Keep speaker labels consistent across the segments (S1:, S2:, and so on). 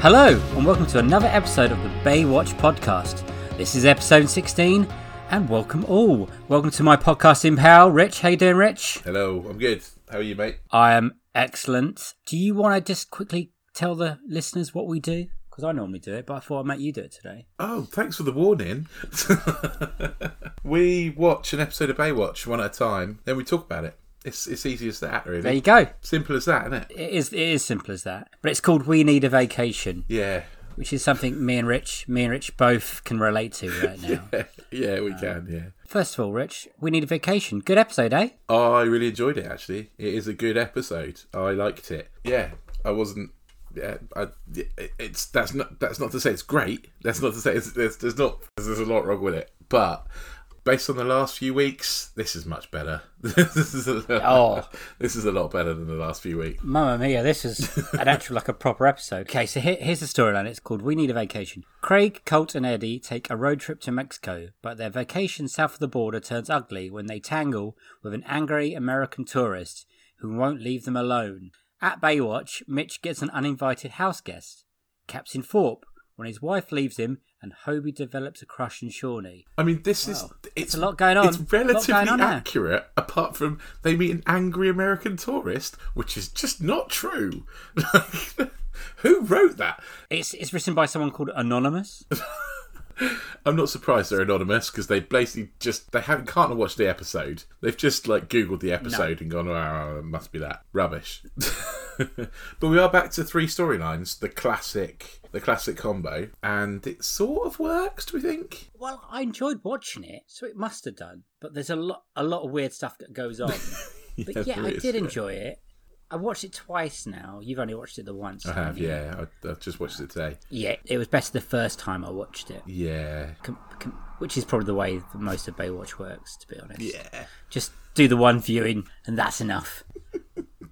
S1: Hello, and welcome to another episode of the Baywatch podcast. This is episode 16, and welcome all. Welcome to my podcasting pal, Rich. How you doing, Rich?
S2: Hello, I'm good. How are you, mate?
S1: I am excellent. Do you want to just quickly tell the listeners what we do? Because I normally do it, but I thought I'd make you do it today.
S2: Oh, thanks for the warning. we watch an episode of Baywatch one at a time, then we talk about it. It's it's easy as that, really.
S1: There you go.
S2: Simple as that, isn't it?
S1: It is, it is simple as that. But it's called We Need a Vacation,
S2: Yeah.
S1: which is something me and Rich, me and Rich both can relate to right now.
S2: yeah, yeah, we can, yeah.
S1: First of all, Rich, We Need a Vacation. Good episode, eh?
S2: Oh, I really enjoyed it, actually. It is a good episode. I liked it. Yeah, I wasn't. Yeah, I, it's that's not that's not to say it's great. That's not to say it's, there's, there's not there's a lot wrong with it. But based on the last few weeks, this is much better. this is a,
S1: Oh.
S2: this is a lot better than the last few weeks.
S1: Mamma mia, this is an actual like a proper episode. Okay, so here, here's the storyline. It's called We Need a Vacation. Craig, Cort, and Eddie take a road trip to Mexico, but their vacation south of the border turns ugly when they tangle with an angry American tourist who won't leave them alone. At Baywatch, Mitch gets an uninvited house guest, Captain Thorpe, when his wife leaves him and Hobie develops a crush on Shauni.
S2: I mean, this is
S1: Wow.
S2: it's
S1: a lot going on.
S2: It's relatively
S1: on
S2: accurate, apart from they meet an angry American tourist, which is just not true. Who wrote that?
S1: It's, it's written by someone called Anonymous.
S2: I'm not surprised they're anonymous because they basically just they haven't can't have watched the episode. They've just like googled the episode and gone, "Oh, it must be that rubbish." but we are back to three storylines, the classic, the classic combo, and it sort of works. Do we think?
S1: Well, I enjoyed watching it, so it must have done. But there's a lot, a lot of weird stuff that goes on. but yeah, I did
S2: yeah.
S1: enjoy it. I watched it twice now. You've only watched it the once.
S2: I
S1: haven't you?
S2: yeah. I, I've just watched it today.
S1: Yeah, it was better the first time I watched it,
S2: Yeah,
S1: com- com- which is probably the way most of Baywatch works, to be honest.
S2: yeah.
S1: Just do the one viewing, and that's enough.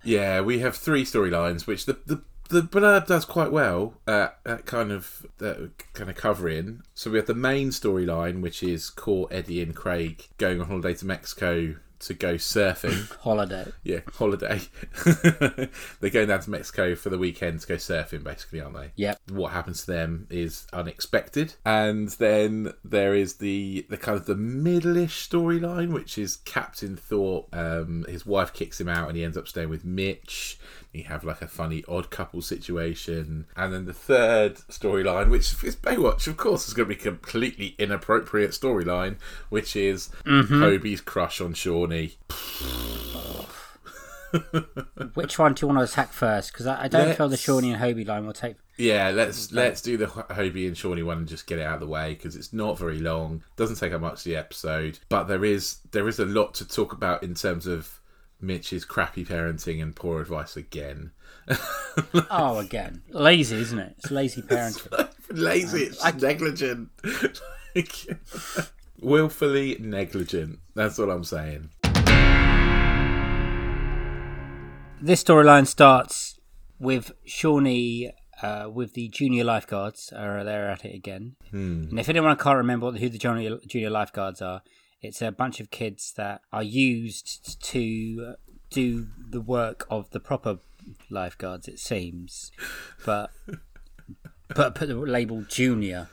S2: Yeah, we have three storylines, which the the the blurb does quite well at, kind of uh, kind of covering. So we have the main storyline, which is Cort, Eddie, and Craig going on holiday to Mexico to go surfing.
S1: Holiday.
S2: yeah, holiday. They're going down to Mexico for the weekend to go surfing, basically, aren't they?
S1: Yep.
S2: What happens to them is unexpected, and then there is the the kind of the middle-ish storyline, which is Captain Thorpe. Um, his wife kicks him out, and he ends up staying with Mitch. You have like a funny odd couple situation, and then the third storyline, which is Baywatch, of course, is going to be a completely inappropriate storyline, which is mm-hmm. Hobie's crush on Shauni.
S1: Which one do you want to attack first? Because I, I don't feel the
S2: Let's-
S1: Shauni and Hobie line will take.
S2: Yeah, let's let's do the Hobie and Shauni one and just get it out of the way because it's not very long. Doesn't take up much of the episode, but there is there is a lot to talk about in terms of Mitch's crappy parenting and poor advice again.
S1: Oh, again, lazy, isn't it? It's lazy parenting.
S2: Lazy, it's negligent, willfully negligent. That's all I'm saying.
S1: this storyline starts with Shauni uh, with the junior lifeguards. Are they're at it again? And if anyone can't remember who the junior junior lifeguards are, it's a bunch of kids that are used to do the work of the proper lifeguards. It seems, but but put the label junior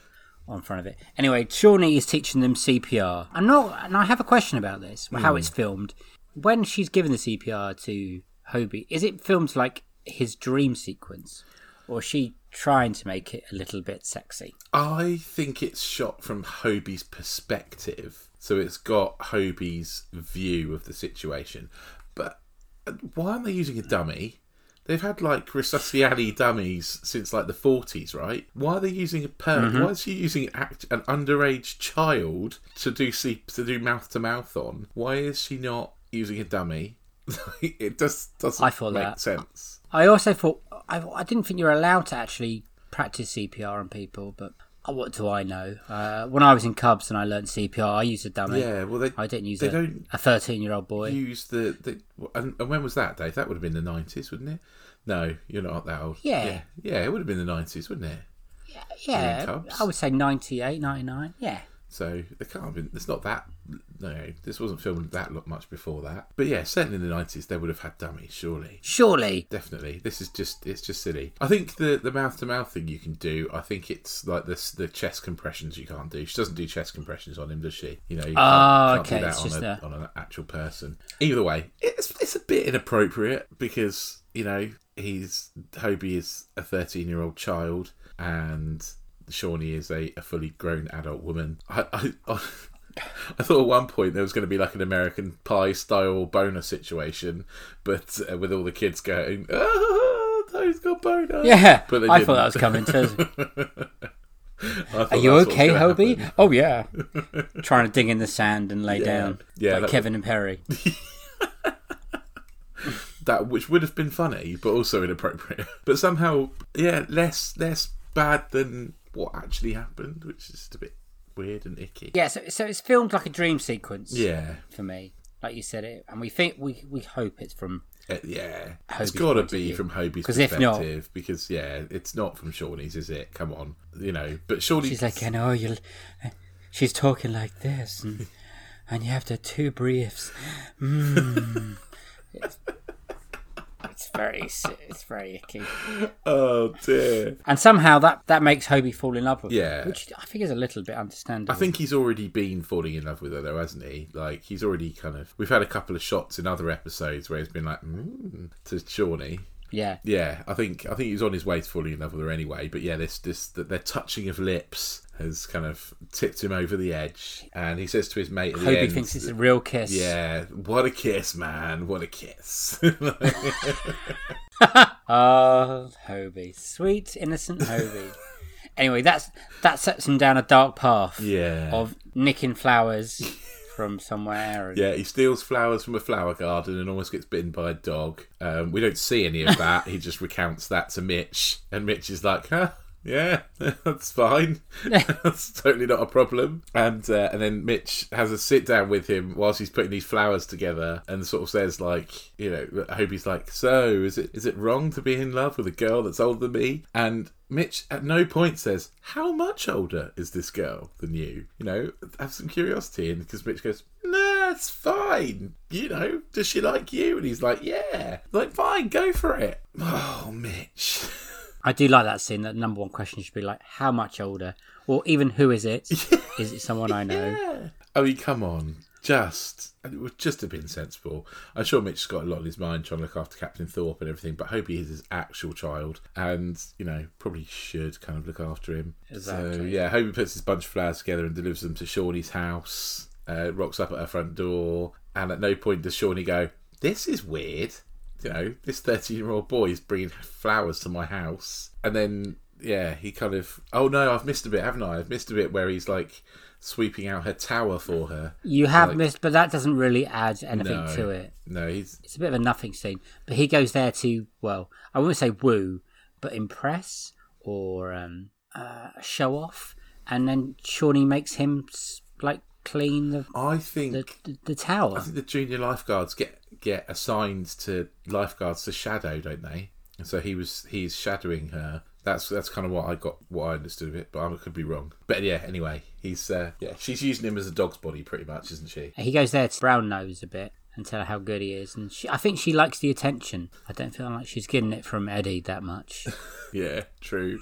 S1: on front of it. Anyway, Shauni is teaching them CPR. I'm not, and I have a question about this: how hmm. it's filmed. When she's given the CPR to Hobie, is it filmed like his dream sequence, or is she trying to make it a little bit sexy?
S2: I think it's shot from Hobie's perspective. So it's got Hobie's view of the situation. But uh, why aren't they using a dummy? They've had like Resusciati dummies since like the 40s, right? Why are they using a per? Why is she using act- an underage child to do see- to do mouth to mouth on? Why is she not using a dummy? it just doesn't
S1: I thought
S2: make
S1: that.
S2: sense.
S1: I also thought I, I didn't think you were allowed to actually practice CPR on people, but what do I know? Uh, when I was in Cubs and I learned CPR, I used a dummy.
S2: Yeah, well they
S1: I didn't use
S2: they
S1: a
S2: don't
S1: a thirteen-year-old boy.
S2: use the, the and, and when was that, Dave? That would have been the nineties, wouldn't it? No, you're not that old.
S1: Yeah.
S2: yeah, yeah, it would have been the nineties, wouldn't it?
S1: yeah,
S2: Cubs?
S1: I would say 98, 99. Yeah,
S2: So they can't have been. It's not that. No, this wasn't filmed that much before that. But yeah, certainly in the nineties they would have had dummies. Surely,
S1: Surely.
S2: definitely. This is just. It's just silly. I think the the mouth to mouth thing you can do. I think it's like this the chest compressions you can't do. She doesn't do chest compressions on him, does she? You know. You
S1: Oh,
S2: can't, can't
S1: okay,
S2: do that on, a,
S1: a-
S2: on an actual person. Either way, it's it's a bit inappropriate because you know he's Hobie is a thirteen year old child and Shauni is a, a fully grown adult woman. I, I, I, I thought at one point there was going to be like an American Pie style boner situation, but uh, with all the kids going, "Ah, Toad's got boner."
S1: Yeah.
S2: But
S1: I
S2: didn't.
S1: thought that was coming too. Are you okay, Hobie?
S2: happen.
S1: Oh yeah. Trying to dig in the sand and lay down.
S2: Yeah,
S1: Like Kevin and Perry.
S2: That which would have been funny, but also inappropriate. But somehow, yeah, less less bad than what actually happened, which is just a bit weird and icky.
S1: Yeah, so so it's filmed like a dream sequence
S2: Yeah,
S1: for me. Like you said it and we think we we hope it's from
S2: Uh, yeah,
S1: Hobie's
S2: it's got to be from Hobie's
S1: if not-
S2: perspective because yeah, it's not from Shauni's, is it? Come on, you know. But Shauni,
S1: She's like, I know you. She's talking like this, and, and you have the two briefs. Mm. It's very, it's very icky,
S2: oh dear.
S1: and somehow that that makes Hobie fall in love with
S2: Yeah.
S1: her, which I think is a little bit understandable.
S2: I think he's already been falling in love with her, though, hasn't he? Like he's already kind of. We've had a couple of shots in other episodes where he's been like, mm, to Shauni.
S1: yeah,
S2: Yeah, I think I think he's on his way to falling in love with her anyway. But yeah, this this that their touching of lips has kind of tipped him over the edge, and he says to his mate at the
S1: Hobie
S2: end,
S1: thinks it's a real kiss.
S2: "Yeah, what a kiss, man! What a kiss!"
S1: Oh, Hobie, sweet innocent Hobie. anyway, that's that sets him down a dark path
S2: yeah,
S1: of nicking flowers from somewhere. And,
S2: yeah. He steals flowers from a flower garden and almost gets bitten by a dog. Um, we don't see any of that. he just recounts that to Mitch, and Mitch is like, "Huh." Yeah, that's fine. that's totally not a problem. And uh, and then Mitch has a sit down with him whilst he's putting these flowers together, and sort of says like, you know, I hope he's like, so is it is it wrong to be in love with a girl that's older than me? And Mitch at no point says, how much older is this girl than you? You know, have some curiosity, and because Mitch goes, nah, it's fine. You know, does she like you? And he's like, yeah. Like, fine, go for it. Oh, Mitch.
S1: I do like that scene. That number one question should be like, how much older, or even who is it? Is it someone I know?
S2: Yeah. I mean, come on. Just, it would just have been sensible. I'm sure Mitch's got a lot on his mind trying to look after Captain Thorpe and everything, but Hobie is his actual child and, you know, probably should kind of look after him. So, yeah, Hobie puts his bunch of flowers together and delivers them to Shauni's house, uh, rocks up at her front door, and at no point does Shauni go, This is weird. You know, this 13 year old boy is bringing flowers to my house. And then, yeah, he kind of, oh no, I've missed a bit, haven't I? I've missed a bit where he's like sweeping out her tower for her.
S1: You have
S2: Like-
S1: missed, but that doesn't really add anything
S2: No.
S1: to it.
S2: No, he's,
S1: It's a bit of a nothing scene. But he goes there to, well, I wouldn't say woo, but impress or um, uh, show off. And then Shauni makes him like clean the
S2: I think.
S1: the, the, the tower.
S2: I think the junior lifeguards get get assigned to lifeguards to shadow, don't they? And so he was he's shadowing her. That's that's kind of what I got, what I understood of it, but I could be wrong. But yeah, anyway, he's uh, yeah, she's using him as a dog's body, pretty much, isn't she?
S1: He goes there to brown nose a bit and tell her how good he is. And she, I think she likes the attention. I don't feel like she's getting it from Eddie that much.
S2: Yeah, true.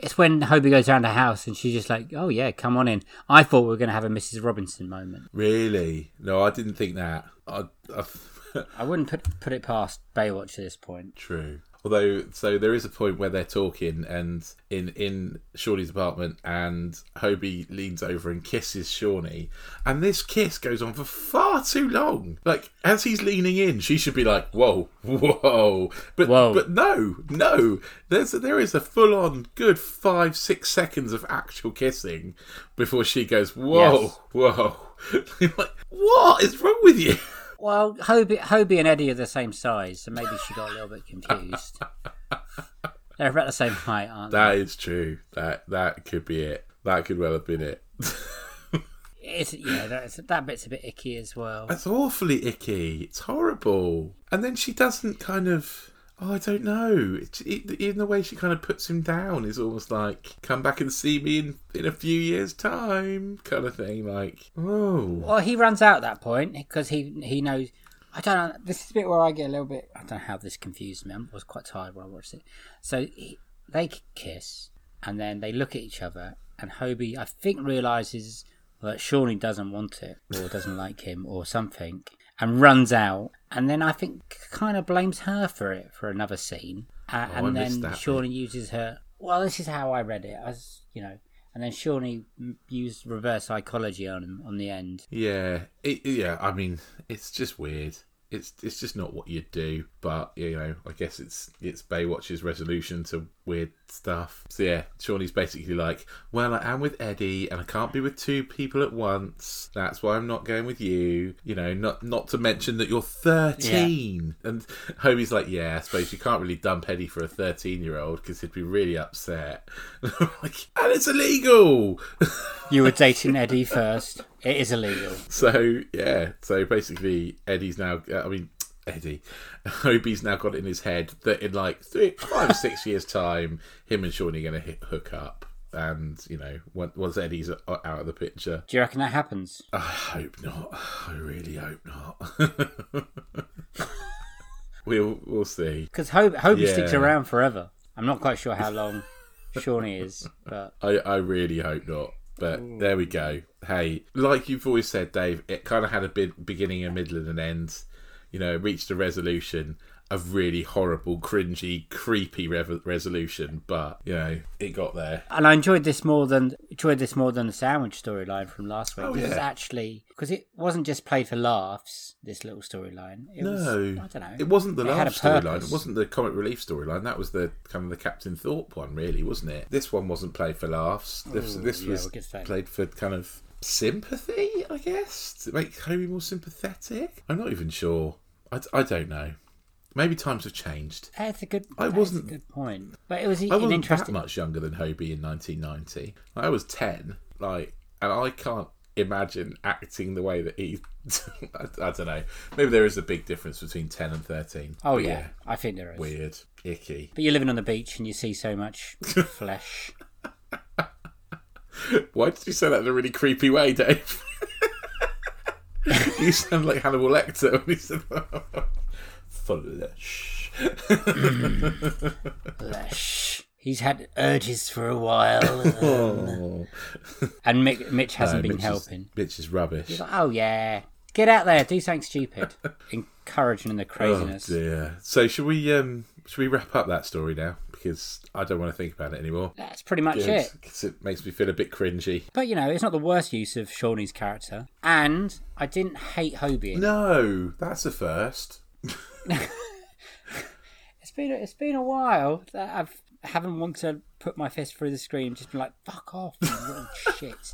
S1: it's when Hobie goes around the house and she's just like, oh yeah, come on in. I thought we were going to have a Mrs. Robinson moment.
S2: Really? No, I didn't think that. I, I
S1: I wouldn't put, put it past Baywatch at this point.
S2: True. Although, so there is a point where they're talking, and in in Shauni's apartment, and Hobie leans over and kisses Shauni, and this kiss goes on for far too long. Like as he's leaning in, she should be like, "Whoa, whoa," but
S1: Whoa.
S2: but no, no. There's there is a full on good five six seconds of actual kissing before she goes, "Whoa,
S1: Yes.
S2: whoa." like, what is wrong with you?
S1: Well, Hobie, Hobie and Eddie are the same size, so maybe she got a little bit confused. They're about the same height, aren't they?
S2: That is true. That that could be it. That could well have been it.
S1: It's, yeah, that's, that bit's a bit icky as well.
S2: That's awfully icky. It's horrible. And then she doesn't kind of. Oh, I don't know. It, it, even the way she kind of puts him down is almost like, come back and see me in, in a few years' time, kind of thing. Like, oh.
S1: Well, he runs out at that point because he he knows. I don't know. This is a bit where I get a little bit. I don't know how this confused me. I was quite tired when I watched it. So he, they kiss, and then they look at each other, and Hobie, I think, realizes that Shauni doesn't want it or doesn't like him or something, and runs out. And then I think kind of blames her for it for another scene. Uh,
S2: Oh,
S1: and then
S2: that
S1: Shauni uses her. Well, this is how I read it. As you know. And then Shauni used reverse psychology on him on the end.
S2: Yeah, it, yeah. I mean, it's just weird. It's it's just not what you'd do. But you know, I guess it's it's Baywatch's resolution to weird stuff. So yeah, Shauni's basically like, well, I am with Eddie, and I can't be with two people at once. That's why I'm not going with you. You know, not not to mention that you're 13. And Hobie's like, yeah, I suppose you can't really dump Eddie for a 13 year old because he'd be really upset. like, and it's illegal.
S1: You were dating Eddie first. It is illegal.
S2: So yeah, so basically Eddie's now. I mean Eddie, Hobie's now got it in his head that in like three, five or six years' time, him and Shauni are going to hook up. And you know, once once Eddie's out of the picture,
S1: Do you reckon that happens?
S2: I hope not. I really hope not. we'll we'll see.
S1: Because Hobie sticks
S2: Yeah.
S1: around forever. I'm not quite sure how long Shauni is, but
S2: I, I really hope not. But there we go. Hey, like you've always said, Dave, it kind of had a bit beginning, a middle, and an end. You know, reached a resolution, a really horrible, cringy, creepy rev- resolution. But you know, it got there.
S1: and I enjoyed this more than enjoyed this more than the sandwich storyline from last week.
S2: Oh, yeah.
S1: actually because it wasn't just played for laughs. This little storyline. It was,
S2: No,
S1: I don't know.
S2: it wasn't the
S1: It had
S2: storyline. It wasn't the comic relief storyline. That was the kind of the Captain Thorpe one, really, wasn't it? This one wasn't played for laughs. This,
S1: Ooh,
S2: this
S1: yeah,
S2: was
S1: we'll get to that.
S2: played for kind of sympathy, I guess, to make Hobie more sympathetic. I'm not even sure. I, I don't know. Maybe times have changed.
S1: That's a good.
S2: I wasn't-
S1: a good point. But it was
S2: I wasn't
S1: interesting.
S2: that much younger than Hobie in 1990. I was 10, like, and I can't imagine acting the way that he. I, I don't know. Maybe there is a big difference between 10 and 13.
S1: Oh
S2: But
S1: yeah, I think there is.
S2: weird, icky.
S1: But you're living on the beach and you see so much flesh.
S2: Why did you say that in a really creepy way, Dave? you sound like Hannibal Lecter when you said flesh.
S1: Flesh. He's had urges for a while,
S2: Oh,
S1: and Mick, Mitch hasn't been
S2: Mitch is-
S1: helping.
S2: Mitch is rubbish.
S1: He's like, oh yeah, get out there, do something stupid, encouraging the
S2: Oh
S1: craziness.
S2: dear. So should we um should we wrap up that story now? Because I don't want to think about it anymore.
S1: That's pretty much
S2: Good,
S1: it.
S2: 'cause it makes me feel a bit cringy.
S1: But you know, it's not the worst use of Shauni's character, and I didn't hate Hobie.
S2: No, that's a first.
S1: It's been it's been a while that I've haven't wanted to put my fist through the screen, just been like, "Fuck off, you little shit."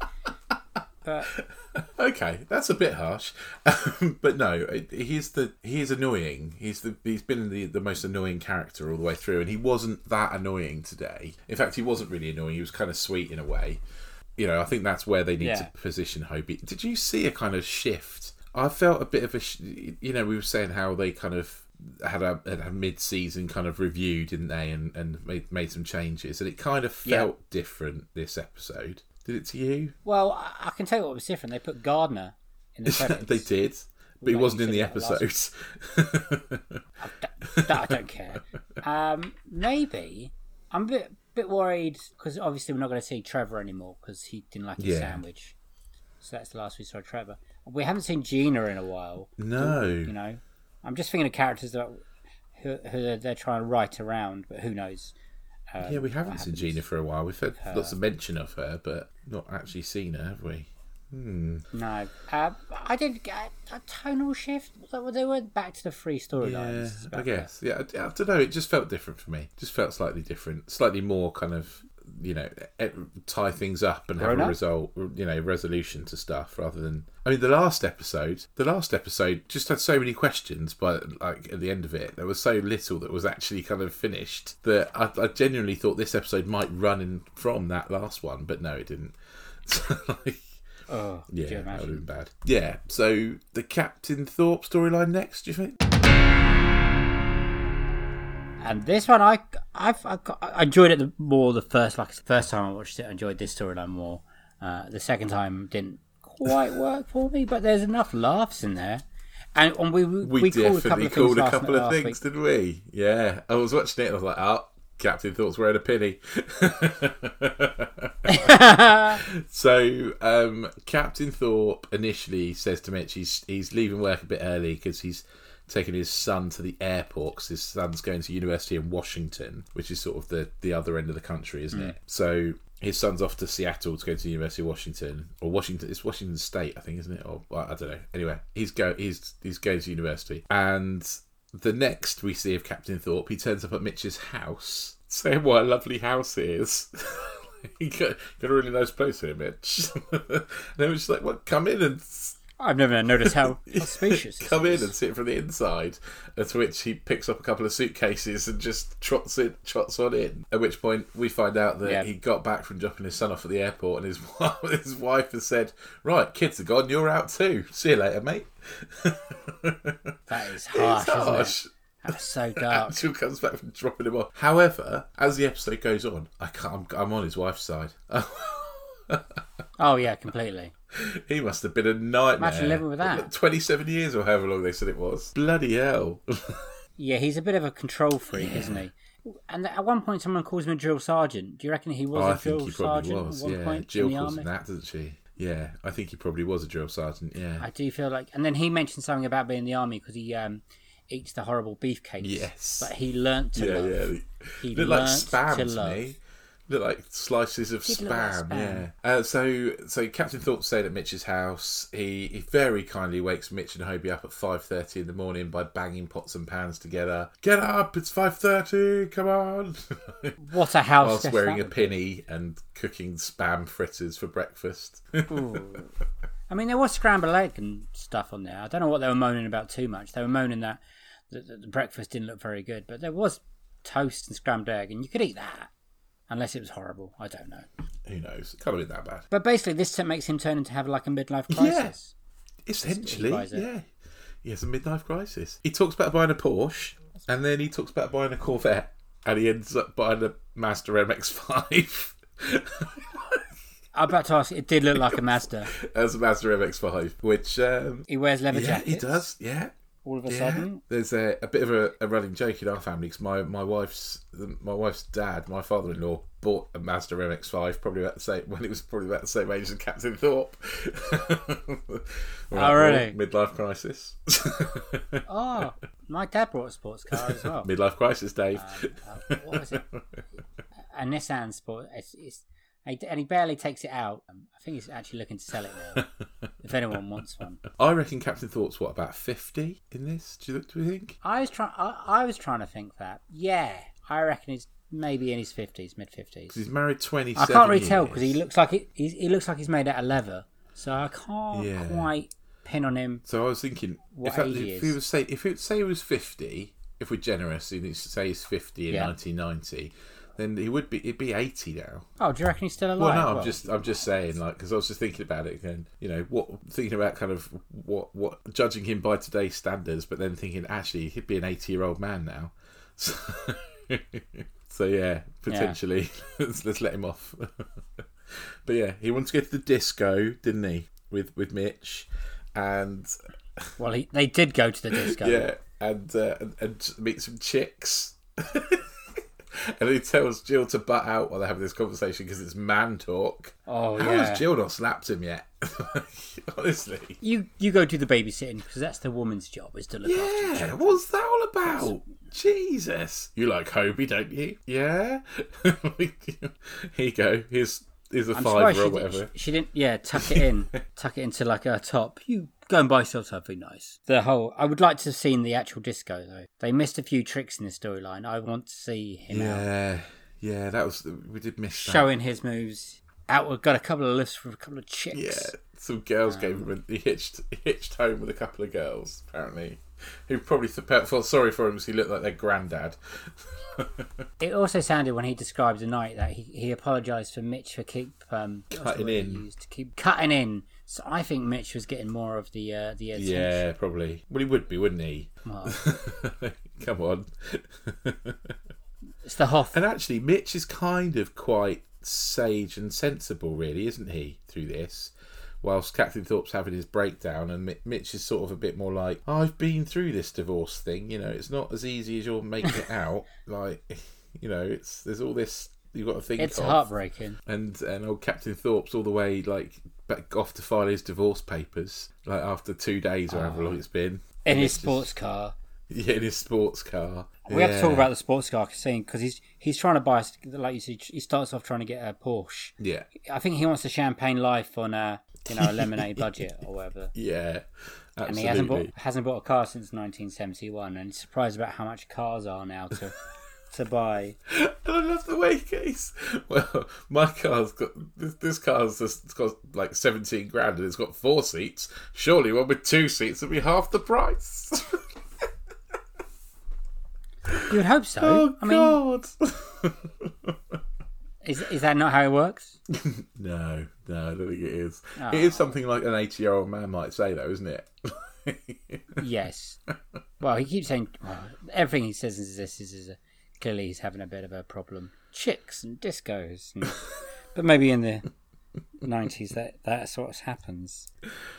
S1: But
S2: Okay, that's a bit harsh, um, but no, he's the he's annoying. He's the he's been the the most annoying character all the way through, and he wasn't that annoying today. In fact, he wasn't really annoying. He was kind of sweet in a way. You know, I think that's where they need
S1: Yeah.
S2: to position Hobie. Did you see a kind of shift? I felt a bit of a, sh- you know, we were saying how they kind of had a, a mid-season kind of review, didn't they, and and made made some changes, and it kind of
S1: Yeah.
S2: felt different this episode. Did it to you?
S1: well, I, I can tell you what was different. They put Garner in the credits.
S2: they did, but he wasn't in the
S1: said about last
S2: episode.
S1: that I don't care. Um, maybe I'm a bit bit worried because obviously we're not going to see Trevor anymore because he didn't like his
S2: Yeah.
S1: sandwich. So that's the last we saw Trevor. We haven't seen Gina in a while.
S2: no,
S1: You know, I'm just thinking of characters that who, who they're trying to write around, but who knows? Um,
S2: yeah, we haven't seen. Gina for a while. We've had lots of mention of her, but not actually seen her, have we?
S1: No, uh, I didn't get a tonal shift. They went back to the three storylines. It's
S2: I
S1: about
S2: guess. Yeah, I, I don't know. It just felt different for me. Just felt slightly different, slightly more kind of you know tie things up and have
S1: Grown
S2: a result, you know, resolution to stuff rather than. I mean, the last episode, the last episode just had so many questions, but like at the end of it, there was so little that was actually kind of finished that I, I genuinely thought this episode might run in from that last one, but no, it didn't. So, like,
S1: Oh,
S2: yeah, that would have been bad. Yeah, so the Captain Thorpe storyline next, do you think?
S1: And this one, I I've, I, I enjoyed it the, more the first like the first time I watched it. I enjoyed this storyline more. Uh, the second time didn't quite work for me, but there's enough laughs in there. And, and we we,
S2: We,
S1: we called a couple of things,
S2: couple of things, didn't we? Yeah. I was watching it and I was like, oh, Captain Thorpe's wearing a penny. so um, Captain Thorpe initially says to Mitch he's he's leaving work a bit early because he's taking his son to the airport because his son's going to university in Washington, which is sort of the the other end of the country, isn't hmm. it? So his son's off to Seattle to go to the University of Washington, or Washington. It's Washington State, I think, isn't it? Or I don't know. Anyway, he's go he's he's going to university, and the next we see of Captain Thorpe, he turns up at Mitch's house, saying what a lovely house it is. he got, got a really nice place here, Mitch. and then was just like, "What? Come in and
S1: I've never noticed how, how spacious.
S2: come in and sit from the inside." At which he picks up a couple of suitcases and just trots in, trots on in. At which point we find out that
S1: Yeah.
S2: he got back from dropping his son off at the airport, and his wife, his wife has said, "Right, kids are gone. You're out too. See you later, mate."
S1: That is harsh,
S2: It's
S1: isn't it?
S2: harsh.
S1: That's so dark.
S2: Until comes back from dropping him off. However, as the episode goes on, I can't, I'm, I'm on his wife's side.
S1: Oh yeah, completely.
S2: he must have been a nightmare.
S1: Imagine living with that.
S2: 27 years or however long they said it was. Bloody hell.
S1: Yeah, he's a bit of a control freak, isn't he? And at one point, someone calls him a drill sergeant. Do you reckon he was
S2: Oh,
S1: a
S2: I think
S1: drill sergeant
S2: was.
S1: at one
S2: Yeah,
S1: point
S2: Jill
S1: in the
S2: calls
S1: army?
S2: him that, doesn't she? Yeah, I think he probably was a drill sergeant. Yeah.
S1: I do feel like, and then he mentioned something about being in the army because he um, eats the horrible beefcakes.
S2: Yes.
S1: but he learnt to
S2: yeah,
S1: love.
S2: yeah.
S1: He
S2: Look like
S1: learnt
S2: spam
S1: to
S2: to
S1: love.
S2: me. Look like slices of
S1: like
S2: spam,
S1: spam.
S2: yeah. Uh, so, so Captain Thorpe stayed at Mitch's house. He, he very kindly wakes Mitch and Hobie up at five thirty in the morning by banging pots and pans together. Get up! It's five thirty. Come on!
S1: What a house!
S2: Whilst wearing a pinny and cooking spam fritters for breakfast.
S1: I mean, there was scrambled egg and stuff on there. I don't know what they were moaning about too much. They were moaning that the, the, the breakfast didn't look very good, but there was toast and scrambled egg, and you could eat that. Unless it was horrible. I don't know.
S2: Who knows? It can't have been that bad.
S1: But basically, this makes him turn into have like a midlife crisis.
S2: Essentially, yeah. He has a midlife crisis. He talks about buying a Porsche, and then he talks about buying a Corvette, and he ends up buying a Mazda MX-5.
S1: I'm about to ask. It did look like a Mazda.
S2: as a Mazda MX-5, which um,
S1: He wears leather
S2: yeah,
S1: jackets.
S2: he does. Yeah,
S1: All of a
S2: yeah.
S1: sudden,
S2: There's a, a bit of a, a running joke in our family because my, my wife's my wife's dad, my father-in-law, bought a Mazda MX-5 probably about the same when it was probably about the same age as Captain Thorpe.
S1: Oh, really?
S2: Midlife crisis.
S1: oh, my dad bought a sports car as well.
S2: Midlife crisis, Dave.
S1: Uh, what was it? A Nissan Sport. It's, it's, and he barely takes it out. Um, I think he's actually looking to sell it now. if anyone wants one,
S2: I reckon Captain Thorpe's what about fifty in this? Do you do you think?
S1: I was trying. I, was trying to think that. Yeah, I reckon he's maybe in his fifties, mid fifties.
S2: he's married twenty.
S1: I can't really tell because he looks like he, he's, he looks like he's made out of leather. So I can't
S2: Yeah.
S1: quite pin on him.
S2: So I was thinking,
S1: What
S2: if, that,
S1: he
S2: if he was say if it say he was fifty, if we're generous, and he say he's fifty in
S1: Yeah.
S2: nineteen ninety, then he would be It'd be eighty now.
S1: Oh, do you reckon he's still alive?
S2: Well, no, I'm just I'm just saying like because I was just thinking about it again. You know what thinking about kind of what what judging him by today's standards, but then thinking actually he'd be an eighty year old man now. So, so yeah, potentially let's, let's let him off. but yeah, he wanted to go to the disco, didn't he? With with Mitch, and
S1: Well, he, they did go to the disco.
S2: yeah, and uh, and, and meet some chicks. and he tells Jill to butt out while they're having this conversation because it's man talk.
S1: Oh
S2: How
S1: yeah.
S2: has Jill not slapped him yet? Honestly.
S1: You you go do the babysitting because that's the woman's job is to look after
S2: Yeah, what's that all about? Jesus. You like Hobie, don't you? Yeah. Here you go. Here's here's a
S1: I'm
S2: fiver or whatever.
S1: did, she didn't. Yeah, tuck it in, tuck it into like a top. You go and buy yourself something nice. The whole. I would like to have seen the actual disco though. They missed a few tricks in the storyline. I want to see him out
S2: Yeah, yeah, that was we did miss that.
S1: showing his moves. Out. We've got a couple of lifts for a couple of chicks.
S2: Yeah, some girls gave him. A, he hitched hitched home with a couple of girls apparently, who probably felt sorry for him because he looked like their granddad.
S1: It also sounded when he described the night that he, he apologised for Mitch for keep um,
S2: Cutting in.
S1: used? to keep cutting in. So I think Mitch was getting more of the uh, the attention.
S2: Yeah, probably. Well, he would be, wouldn't he? Come on.
S1: It's the Hoff.
S2: And actually, Mitch is kind of quite sage and sensible, really, isn't he, through this? Whilst Captain Thorpe's having his breakdown, and Mitch is sort of a bit more like, I've been through this divorce thing, you know, it's not as easy as you're making it out. like, you know, it's there's all this you've got to think
S1: It's
S2: of.
S1: heartbreaking.
S2: And and old Captain Thorpe's all the way like back off to file his divorce papers, like after two days or however long ah. it's been.
S1: In his
S2: it's just-
S1: sports car.
S2: Yeah, in his sports car.
S1: We have to talk about the sports car scene because he's he's trying to buy, like you said, he starts off trying to get a Porsche.
S2: Yeah,
S1: I think he wants a champagne life on a you know a lemonade budget or whatever.
S2: yeah, Absolutely.
S1: And he hasn't bought hasn't bought a car since 1971, and he's surprised about how much cars are now to to buy.
S2: And I love the way case. Well, my car's got this, this car's just it's got like seventeen grand and it's got four seats. Surely one with two seats would be half the price.
S1: You would hope so.
S2: oh
S1: I mean,
S2: God!
S1: is is that not how it works?
S2: no, no, I don't think it is.
S1: Oh.
S2: It ah. is something like an eighty-year-old man might say, though, isn't it?
S1: yes. Well, he keeps saying well, everything he says is this is, is a, clearly he's having a bit of a problem. Chicks and discos, and, but maybe in the nineties that that's what happens.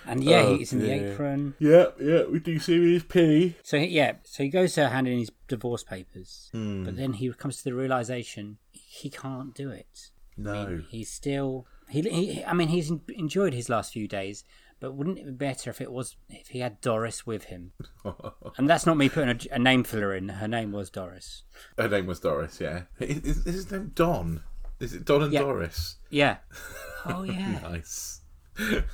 S1: And yeah,
S2: Oh,
S1: he's in the apron.
S2: yeah, yeah, we do see his penny.
S1: So he, yeah, so he goes to hand in his divorce papers,
S2: Hmm.
S1: but then he comes to the realization he can't do it.
S2: No,
S1: He's still he, he I mean he's enjoyed his last few days, but wouldn't it be better if it was if he had Doris with him? and that's not me putting a, a name filler in. Her name was Doris.
S2: her name was Doris. Yeah, is, is his name Don? Is it Don and
S1: Yeah.
S2: Doris?
S1: Yeah. Oh yeah.
S2: Nice.
S1: oh,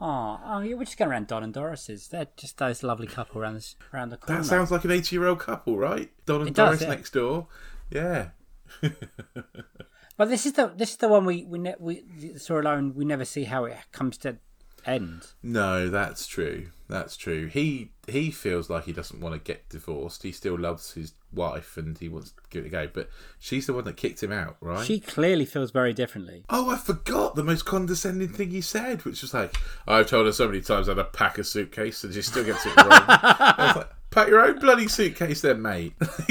S1: oh yeah. We're just going around Don and Doris's. They're just those lovely couple around this around the corner.
S2: That sounds like an 80 year old couple, right? Don and
S1: It does,
S2: Doris
S1: yeah.
S2: next door. Yeah.
S1: But this is the this is the one we we ne- we the storyline we never see how it comes to end.
S2: No, that's true. That's true. He he feels like he doesn't want to get divorced. He still loves his wife and he wants to give it a go. But she's the one that kicked him out, right?
S1: She clearly feels very differently.
S2: Oh, I forgot the most condescending thing he said, which was like, "I've told her so many times how to pack a suitcase, and she still gets it wrong." I was like, "Pack your own bloody suitcase, then, mate."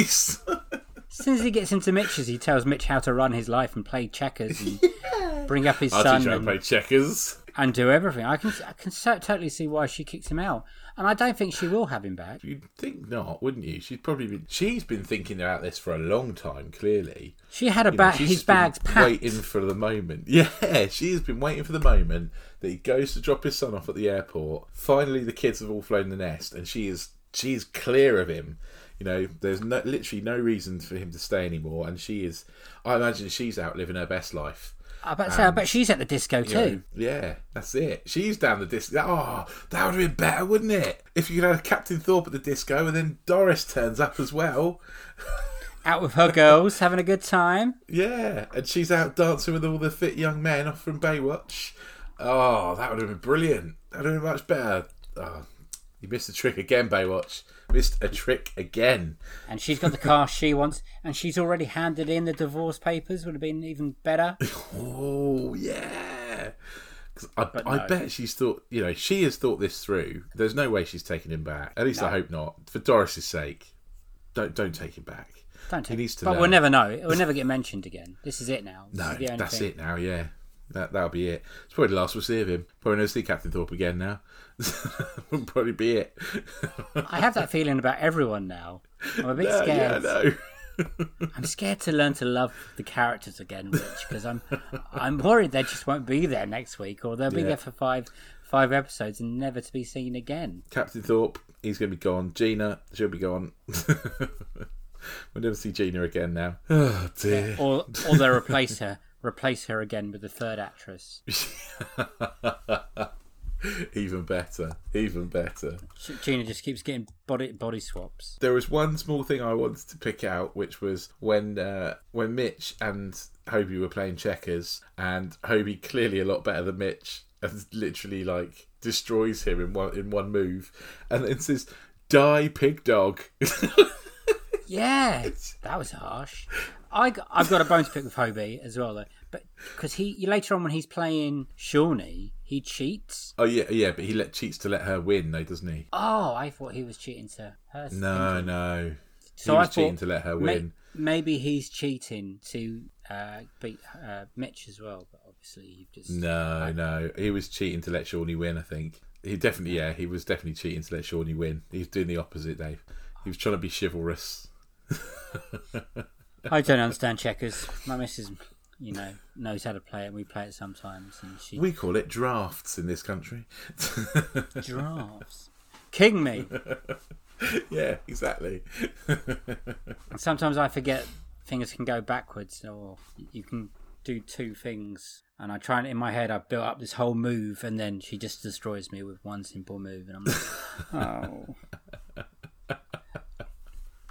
S2: He's-
S1: As soon as he gets into Mitch's, he tells Mitch how to run his life and play checkers and bring up his
S2: I'll
S1: son
S2: teach you to
S1: and,
S2: play checkers.
S1: and do everything. I can I can so, totally see why she kicked him out, and I don't think she will have him back.
S2: You'd think not, wouldn't you? She'd probably been. She's been thinking about this for a long time. Clearly,
S1: She had a
S2: You know,
S1: bag,
S2: she's
S1: his
S2: just been
S1: bags packed.
S2: Waiting for the moment. Yeah, she's been waiting for the moment that he goes to drop his son off at the airport. Finally, the kids have all flown the nest, and she is she is clear of him. You know, there's no, literally no reason for him to stay anymore, and she is. I imagine she's out living her best life.
S1: I bet, so, I bet she's at the disco too.
S2: know, yeah, that's it. She's down the disco. Oh, that would have been better, wouldn't it? If you could have Captain Thorpe at the disco, and then Doris turns up as well.
S1: Out with her girls, having a good time.
S2: Yeah, and she's out dancing with all the fit young men off from Baywatch. Oh, that would have been brilliant. That would have been much better. Oh, you missed the trick again, Baywatch. Missed a trick again.
S1: And she's got the car she wants, and she's already handed in the divorce papers. Would have been even better.
S2: Oh, yeah. I, I
S1: no.
S2: bet she's thought, you know, she has thought this through. There's no way she's taking him back. At least I hope not. For Doris's sake, don't don't take him back.
S1: Don't
S2: He needs to
S1: but
S2: learn.
S1: we'll never know. It will never get mentioned again. This is it now. This
S2: No, that's
S1: thing.
S2: it now. Yeah, that that'll be it. It's probably the last we'll see of him. Probably never see Captain Thorpe again now. Will probably be it.
S1: I have that feeling about everyone now. I'm a bit
S2: Yeah, yeah, I
S1: scared.
S2: know.
S1: I'm scared to learn to love the characters again, Rich, because I'm I'm worried they just won't be there next week, or they'll be
S2: Yeah.
S1: there for five five episodes and never to be seen again.
S2: Captain Thorpe, he's going to be gone. Gina, she'll be gone. we'll never see Gina again now. Oh dear.
S1: Or or they'll replace her replace her again with the third actress.
S2: even better. Even better.
S1: Gina just keeps getting body body swaps.
S2: There was one small thing I wanted to pick out, which was when uh, when Mitch and Hobie were playing checkers, and Hobie clearly a lot better than Mitch, and literally like destroys him in one in one move, and then says, "Die, pig dog."
S1: Yeah, that was harsh. I I've got a bone to pick with Hobie as well, though. But because he later on when he's playing Shauni, he cheats.
S2: Oh yeah, yeah, but he let cheats to let her win, though, doesn't he?
S1: Oh, I thought he was cheating to her.
S2: No, no. He
S1: So
S2: was
S1: I
S2: cheating
S1: thought
S2: to let her
S1: may-
S2: win.
S1: maybe he's cheating to uh, beat uh, Mitch as well. But obviously, he just
S2: No, no. He was cheating to let Shauni win, I think. He definitely, yeah, he was definitely cheating to let Shauni win. He was doing the opposite, Dave. He was trying to be chivalrous.
S1: I don't understand checkers. My missus, you know, knows how to play it. We play it sometimes, and she
S2: We call it drafts in this country.
S1: drafts. King me.
S2: yeah, exactly.
S1: Sometimes I forget things can go backwards, or you can do two things. And I try and in my head, I've built up this whole move, and then she just destroys me with one simple move, and I'm like, oh.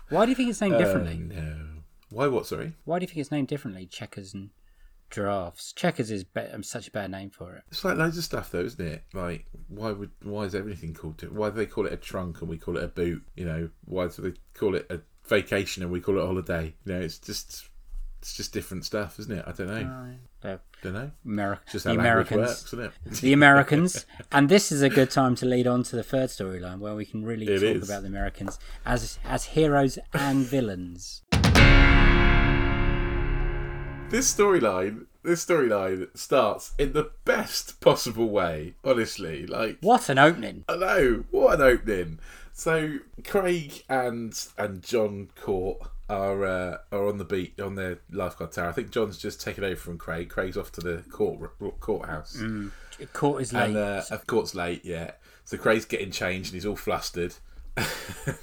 S1: Why do you think it's named oh, differently?
S2: Oh, no. Why what, sorry?
S1: Why do you think it's named differently? Checkers and drafts. Checkers is be- um, such a bad name for it.
S2: It's like loads of stuff, though, isn't it? Like, why would why is everything called? Di- why do they call it a trunk and we call it a boot? You know, why do they call it a vacation and we call it a holiday? You know, it's just it's just different stuff, isn't it? I don't know.
S1: The,
S2: Don't know.
S1: Ameri-
S2: Just
S1: the
S2: how language
S1: Americans.
S2: works, isn't it?
S1: the Americans, and this is a good time to lead on to the third storyline where we can really
S2: It
S1: talk
S2: is.
S1: about the Americans as as heroes and villains.
S2: This storyline, this storyline starts in the best possible way. Honestly, like
S1: What an opening!
S2: I know what an opening. So Craig and and John Cort are uh, are on the beat on their lifeguard tower. I think John's just taken over from Craig. Craig's off to the court courthouse,
S1: Court is late.
S2: and uh, of course late. Yeah, so Craig's getting changed and he's all flustered,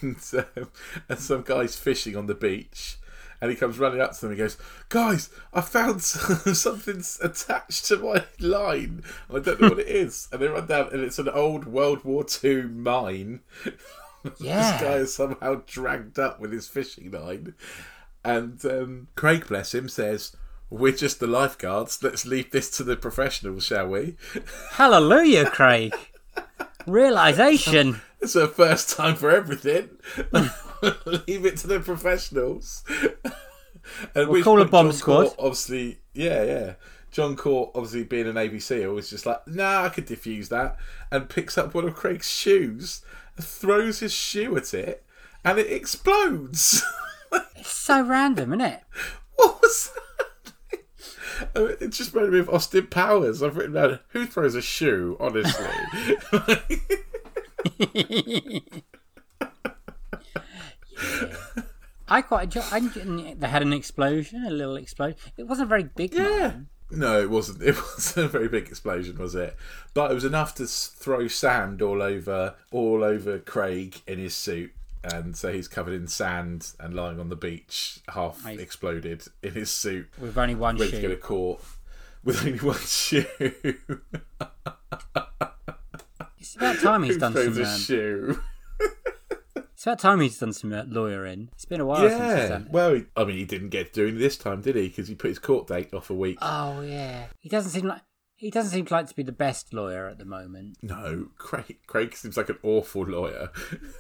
S2: and, um, and some guy's fishing on the beach. And he comes running up to them and he goes, Guys, I found something's attached to my line. And I don't know what it is. And they run down, and it's an old World War II mine.
S1: yeah,
S2: This guy is somehow dragged up with his fishing line. And um, Craig, bless him, says, We're just the lifeguards. Let's leave this to the professionals, shall we?
S1: hallelujah, Craig. Realization.
S2: It's a first time for everything. leave it to the professionals. and
S1: We'll call a bomb squad.
S2: obviously, yeah, yeah. John Cort, obviously being an ABC, was just like, nah, I could defuse that. And picks up one of Craig's shoes, throws his shoe at it, and it explodes.
S1: It's so random, isn't it?
S2: what was that? I mean, it just reminded me of Austin Powers. I've written down who throws a shoe, honestly.
S1: I quite enjoy. I they had an explosion, a little explosion. It wasn't a very big
S2: Yeah. No, it wasn't. It wasn't a very big explosion, was it? But it was enough to throw sand all over, all over Craig in his suit, and so he's covered in sand and lying on the beach, half exploded in his suit,
S1: with only one
S2: ready to go to court with only one shoe.
S1: It's about time he's done some.
S2: a
S1: Um,
S2: shoe?
S1: It's about time he's done some uh, lawyering. It's been a while since he's
S2: Yeah.
S1: done. it.
S2: Well, I mean, he didn't get to do it this time, did he? Because he put his court date off a week.
S1: Oh yeah, he doesn't seem like he doesn't seem like to be the best lawyer at the moment.
S2: no, Craig. Craig seems like an awful lawyer.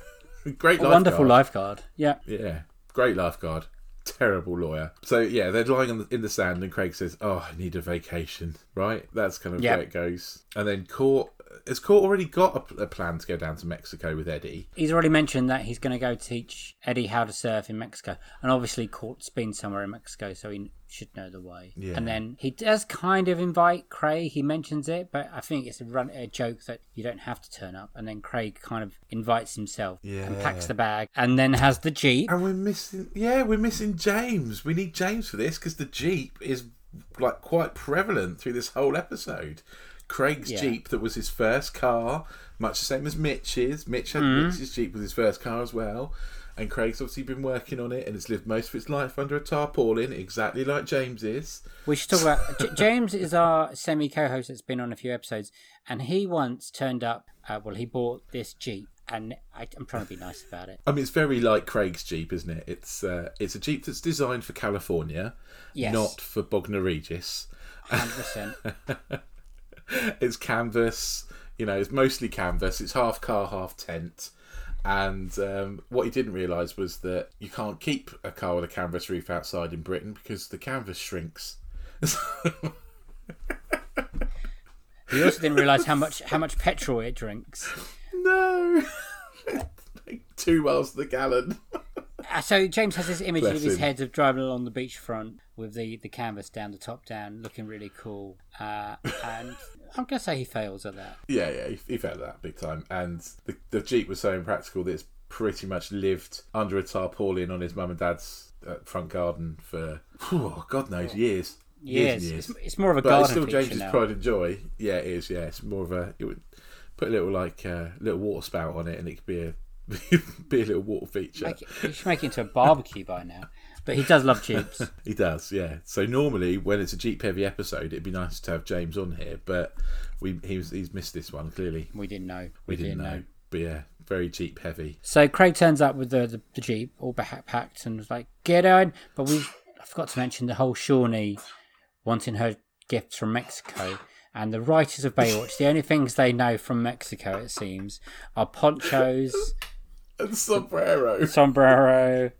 S2: Great,
S1: A wonderful
S2: lifeguard.
S1: lifeguard. Yeah.
S2: Yeah, great lifeguard. Terrible lawyer. So yeah, they're lying on the, in the sand, and Craig says, "Oh, I need a vacation." Right? That's kind of
S1: Yeah.
S2: where it goes. And then Cort has Cort already got a, a plan to go down to Mexico with Eddie.
S1: He's already mentioned that he's going to go teach Eddie how to surf in Mexico, and obviously Cort's been somewhere in Mexico, so he should know the way.
S2: Yeah.
S1: And then he does kind of invite Craig. He mentions it, but I think it's a run a joke that you don't have to turn up. And then Craig kind of invites himself and packs the bag, and then has the jeep.
S2: And we're missing, yeah, we're missing James. We need James for this because the Jeep is like quite prevalent through this whole episode. Craig's
S1: Yeah.
S2: Jeep, that was his first car, much the same as Mitch's. Mitch had Mitch's Jeep with his first car as well. And Craig's obviously been working on it and has lived most of its life under a tarpaulin, exactly like James is.
S1: We should talk about J- James is our semi co-host that's been on a few episodes, and he once turned up. Uh, well, he bought this jeep, and I, I'm trying to be nice about it.
S2: I mean, it's very like Craig's Jeep, isn't it? It's uh, it's a Jeep that's designed for California,
S1: Yes.
S2: not for Bognor Regis.
S1: Hundred percent.
S2: it's canvas you know it's mostly canvas it's half car half tent And um, what he didn't realise was that you can't keep a car with a canvas roof outside in Britain because the canvas shrinks.
S1: He also didn't realise how much how much petrol it drinks.
S2: no, like two miles to the gallon.
S1: Uh, So James has this image
S2: Bless
S1: of his
S2: him.
S1: head of driving along the beachfront with the, the canvas down, the top down, looking really cool. Uh, and I'm gonna say he fails at that.
S2: Yeah, yeah, he, he felt that big time. And the, the Jeep was so impractical that it's pretty much lived under a tarpaulin on his mum and dad's uh, front garden for, whew, God knows, years. Years
S1: Yes,
S2: and years.
S1: it's, it's more of a
S2: but it's still James's
S1: now.
S2: pride and joy. Yeah, it is. Yeah, it's more of a. It would put a little like uh, little water spout on it, and it could be a be a little water feature.
S1: Make it, he should make it into a barbecue by now. But he does love jeeps.
S2: He does, yeah. So normally when it's a Jeep heavy episode, it'd be nice to have James on here, but we he's he's missed this one clearly.
S1: We didn't know.
S2: We, didn't know. but yeah, very Jeep heavy.
S1: So Craig turns up with the, the, the jeep all backpacked and was like, "Get on!" But we I forgot to mention the whole Shauni wanting her gifts from Mexico. And the writers of Baywatch, the only things they know from Mexico, it seems, are ponchos,
S2: And sombrero.
S1: sombrero,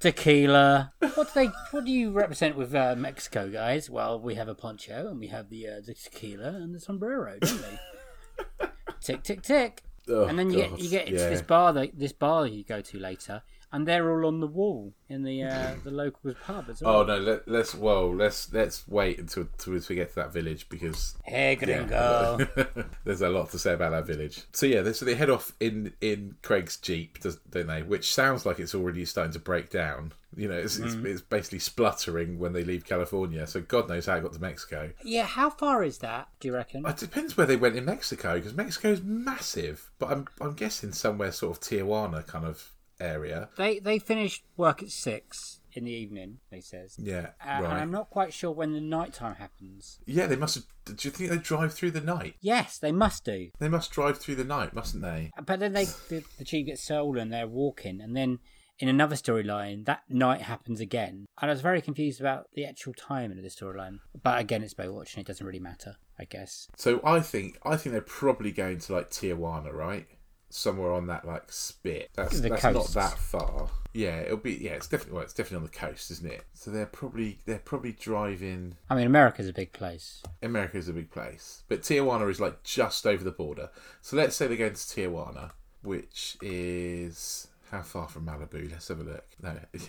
S1: tequila. What do they? What do you represent with uh, Mexico, guys? Well, we have a poncho and we have the uh, the tequila and the sombrero, don't we? tick tick tick.
S2: Oh,
S1: and then you
S2: God,
S1: get you get into
S2: yeah.
S1: this bar that this bar you go to later, and they're all on the wall in the uh, the local pub as well.
S2: Oh no, let, let's well let's let's wait until, until we get to that village because
S1: Hey, gringo.
S2: there's a lot to say about that village. So yeah, so they head off in in Craig's jeep, don't they? Which sounds like it's already starting to break down. You know, it's,
S1: Mm.
S2: it's, it's basically spluttering when they leave California. So God knows how it got to Mexico.
S1: yeah, how far is that? Do you reckon?
S2: It depends where they went in Mexico because Mexico's massive. But I'm I'm guessing somewhere sort of Tijuana kind of area.
S1: They they finished work at six in the evening. They says.
S2: Yeah,
S1: Uh, And. I'm not quite sure when the night time happens.
S2: Yeah, they must have. Do you think they drive through the night?
S1: Yes, they must do.
S2: They must drive through the night, mustn't they?
S1: But then they the, the jeep gets stolen. They're walking, and then in another storyline, that night happens again. And I was very confused about the actual timing of the storyline. But again, it's Baywatch, and it doesn't really matter, I guess.
S2: So I think I think they're probably going to like Tijuana, right? Somewhere on that like spit. That's that's not that far. Yeah, it'll be. Yeah, it's definitely. Well, it's definitely on the coast, isn't it? So they're probably they're probably driving.
S1: I mean, America's a big place.
S2: America's a big place, but Tijuana is like just over the border. So let's say they're going to Tijuana, which is how far from Malibu? Let's have a look. No,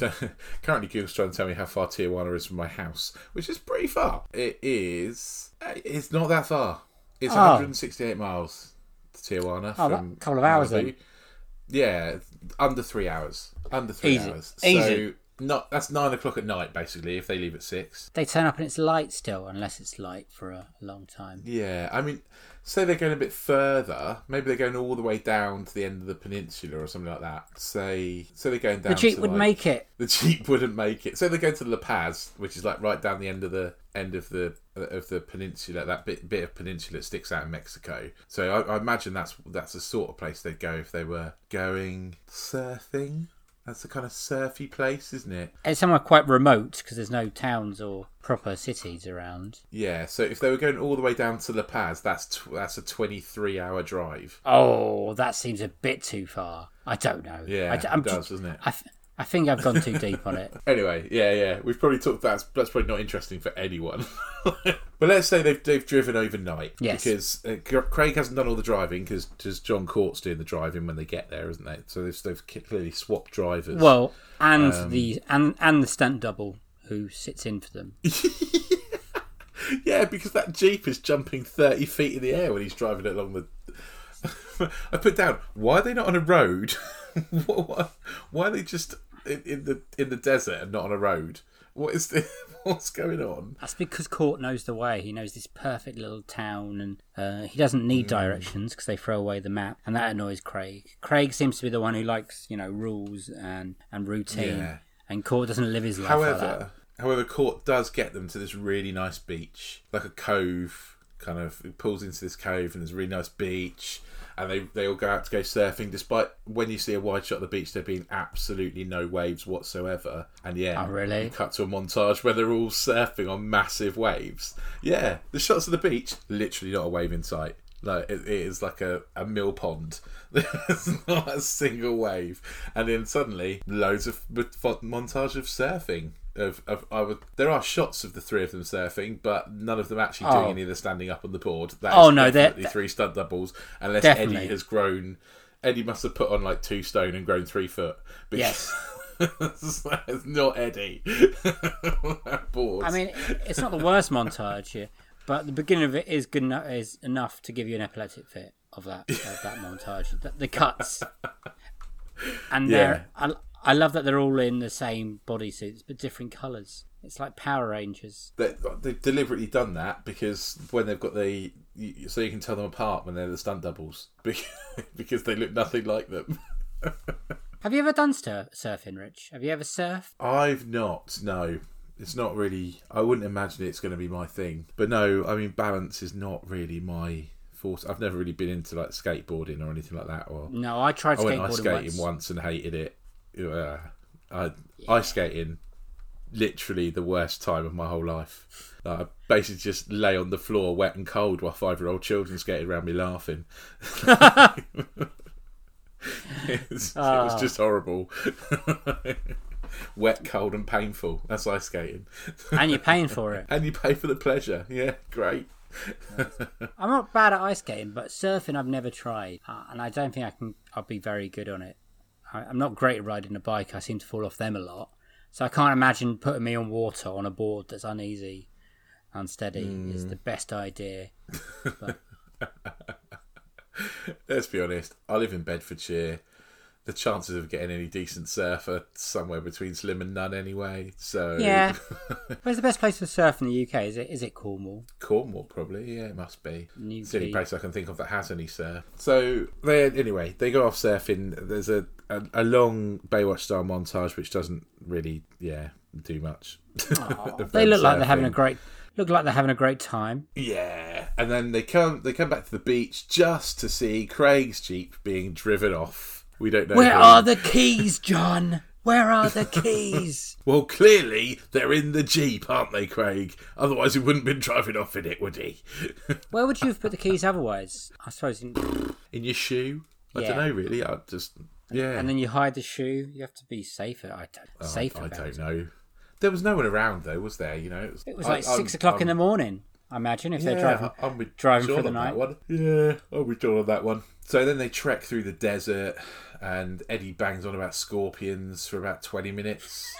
S2: yeah. currently Google's trying to tell me how far Tijuana is from my house, which is pretty far. It is. It's not that far. It's ah.
S1: Oh.
S2: 168 miles Tijuana
S1: Oh,
S2: from
S1: couple of hours
S2: Malibu.
S1: then.
S2: Yeah, under three hours. Under three
S1: Easy.
S2: hours.
S1: Easy.
S2: So not that's nine o'clock at night basically if they leave at six.
S1: They turn up and it's light still, unless it's light for a long time.
S2: Yeah, I mean, say they're going a bit further. Maybe they're going all the way down to the end of the peninsula or something like that. Say, say they're going down.
S1: The Jeep would
S2: like-
S1: make it.
S2: The Jeep wouldn't make it. So they go to La Paz, which is like right down the end of the end of the of the peninsula. That bit bit of peninsula that sticks out in Mexico. So I, I imagine that's that's the sort of place they'd go if they were going surfing. That's the kind of surfy place, isn't it?
S1: It's somewhere quite remote because there's no towns or proper cities around.
S2: Yeah. So if they were going all the way down to La Paz, that's tw- that's a twenty three hour drive.
S1: Oh, that seems a bit too far. I don't know.
S2: Yeah,
S1: I,
S2: it
S1: I'm
S2: does, doesn't it?
S1: I, I think I've gone too deep on it.
S2: Anyway, yeah, yeah, we've probably talked. That's that's probably not interesting for anyone. but let's say they've they've driven overnight.
S1: Yes.
S2: Because uh, Craig hasn't done all the driving because John Cort's doing the driving when they get there, isn't they? So they've, they've clearly swapped drivers.
S1: Well, and
S2: Um,
S1: the and and the stunt double who sits in for them.
S2: yeah, because that Jeep is jumping thirty feet in the air when he's driving it along the. I put down why are they not on a road? What- why are they just in, in the in the desert and not on a road? What is this? What's going on?
S1: That's because Cort knows the way. He knows this perfect little town, and uh, he doesn't need
S2: Hmm.
S1: directions because they throw away the map, and that annoys Craig. Craig seems to be the one who likes, you know, rules and and routine,
S2: Yeah.
S1: and Cort doesn't live his life like that.
S2: However, however, Cort does get them to this really nice beach, like a cove. Kind of pulls into this cove, and there's a really nice beach. And they, they all go out to go surfing, despite when you see a wide shot of the beach, there being absolutely no waves whatsoever. And yeah,
S1: Oh, really?
S2: you cut to a montage where they're all surfing on massive waves. Yeah, the shots of the beach, literally not a wave in sight. Like it, it is like a, a mill pond. There's not a single wave, and then suddenly loads of montage of surfing. Of, of I would, there are shots of the three of them surfing, but none of them actually doing
S1: Oh.
S2: any of the standing up on the board. That
S1: Oh,
S2: is
S1: no, they're-
S2: definitely three stunt doubles, unless
S1: Definitely.
S2: Eddie has grown. Eddie must have put on like two stone and grown three foot.
S1: Yes.
S2: it's not Eddie. Boards.
S1: I mean, it's not the worst montage here, but the beginning of it is good enough, is enough to give you an epileptic fit of that of that montage. The, the cuts, and they're I, I love that they're all in the same bodysuits but different colours. It's like Power Rangers.
S2: they, they've deliberately done that because when they've got the so you can tell them apart when they're the stunt doubles because, because they look nothing like them.
S1: Have you ever done stir- surfing, Rich? Have you ever surfed?
S2: I've not. No, it's not really. I wouldn't imagine it's going to be my thing. But no, I mean balance is not really my force. I've never really been into like skateboarding or anything like that. Or
S1: No, I tried
S2: I went ice
S1: skateboarding
S2: skating
S1: once.
S2: once and hated it. Uh, I ice skating, literally the worst time of my whole life. Like, I basically just lay on the floor, wet and cold, while five-year-old children skated around me laughing. it, was, it was just horrible. wet, cold, and painful. That's ice skating,
S1: and you're paying for it.
S2: and you pay for the pleasure. Yeah, great.
S1: I'm not bad at ice skating, but surfing I've never tried, uh, and I don't think I can. I'll be very good on it. I, I'm not great at riding a bike. I seem to fall off them a lot, so I can't imagine putting me on water on a board that's uneasy, unsteady is hmm. the best idea.
S2: Let's be honest. I live in Bedfordshire. The chances of getting any decent surf are somewhere between slim and none anyway. So
S1: Yeah. Where's the best place to surf in the UK? Is it is it Cornwall?
S2: Cornwall probably. Yeah, it must be.
S1: Newquay.
S2: It's the only place I can think of that has any surf. So they anyway they go off surfing. There's a a, a long Baywatch style montage which doesn't really yeah do much.
S1: They look like they're having a great look like they're having a great time.
S2: Yeah, and then they come they come back to the beach just to see Craig's jeep being driven off. We don't know
S1: Where
S2: who.
S1: are the keys, John? Where are the keys?
S2: Well, clearly they're in the jeep, aren't they, Craig? Otherwise, he wouldn't have been driving off in it, would he?
S1: Where would you have put the keys otherwise? I suppose. In,
S2: in your shoe? I
S1: Yeah.
S2: don't know, really. I just yeah.
S1: and then you hide the shoe. You have to be safer. I don't.
S2: I,
S1: safer.
S2: I
S1: about
S2: don't
S1: it.
S2: know. There was no one around though, was there? You know, it was,
S1: It was
S2: I-
S1: like
S2: I'm-
S1: 6 o'clock in the morning. I imagine if they're driving.
S2: I'm with
S1: driving
S2: John
S1: for the
S2: on that
S1: night.
S2: one. Yeah, I'm with John on that one. So then they trek through the desert, and Eddie bangs on about scorpions for about 20 minutes.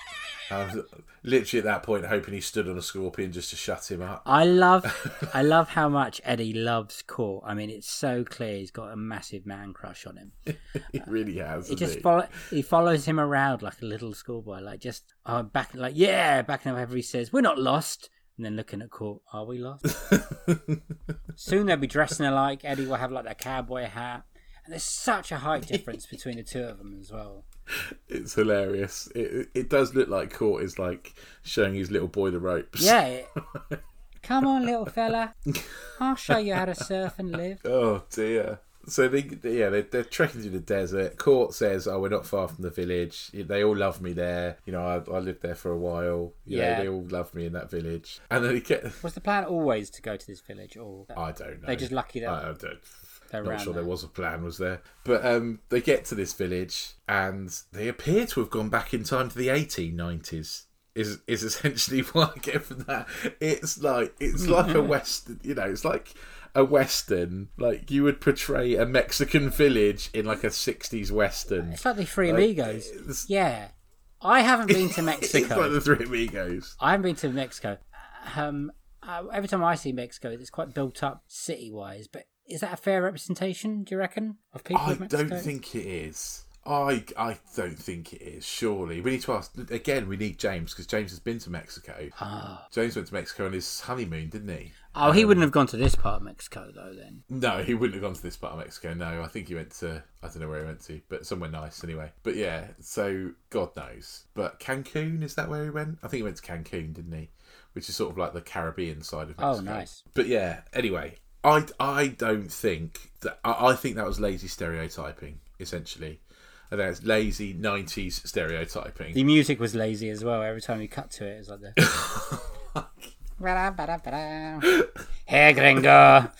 S2: I was literally at that point hoping he stood on a scorpion just to shut him up.
S1: I love, I love how much Eddie loves Cort. I mean, it's so clear he's got a massive man crush on him.
S2: He really uh, has.
S1: He just
S2: he?
S1: follow, he follows him around like a little schoolboy, like just oh, back, like yeah, backing up whenever he says we're not lost, and then looking at Cort, are we lost? Soon they'll be dressing alike. Eddie will have like that cowboy hat, and there's such a height difference between the two of them as well.
S2: It's hilarious. It, it does look like Cort is like showing his little boy the ropes.
S1: Yeah. it- Come on, little fella. I'll show you how to surf and live.
S2: Oh dear. So they, they- yeah, they, they're trekking through the desert. Cort says, "Oh, we're not far from the village. They all love me there. You know, I, I lived there for a while. You
S1: Yeah.
S2: know, they all love me in that village." And then he get,
S1: Was the plan always to go to this village, or
S2: I don't know.
S1: They're just lucky that
S2: I don't.
S1: they're
S2: Not sure
S1: there.
S2: there was a plan, was there? But um, they get to this village, and they appear to have gone back in time to the 1890s. Is is essentially what I get from that. It's like it's like a western, you know. It's like a western. Like you would portray a Mexican village in like a 60s western.
S1: It's like the Three
S2: Like,
S1: Amigos. Yeah, I haven't been to
S2: It's
S1: Mexico.
S2: like the Three Amigos.
S1: I haven't been to Mexico. Um, uh, every time I see Mexico, it's quite built up city-wise. But is that a fair representation? Do you reckon of people
S2: I
S1: of
S2: don't think it is. I I don't think it is. Surely we need to ask again. We need James because James has been to Mexico.
S1: Ah.
S2: James went to Mexico on his honeymoon, didn't he?
S1: Oh, he um, wouldn't have gone to this part of Mexico though. Then
S2: No, he wouldn't have gone to this part of Mexico. No, I think he went to I don't know where he went to, but somewhere nice anyway. But yeah, so God knows. But Cancun is that where he went? I think he went to Cancun, didn't he? Which is sort of like the Caribbean side of
S1: oh,
S2: Mexico.
S1: Oh, nice.
S2: But yeah, anyway, I I don't think that I, I think that was lazy stereotyping essentially. I think it's lazy '90s stereotyping.
S1: the music was lazy as well. Every time you cut to it, it was like the. Hey, gringo.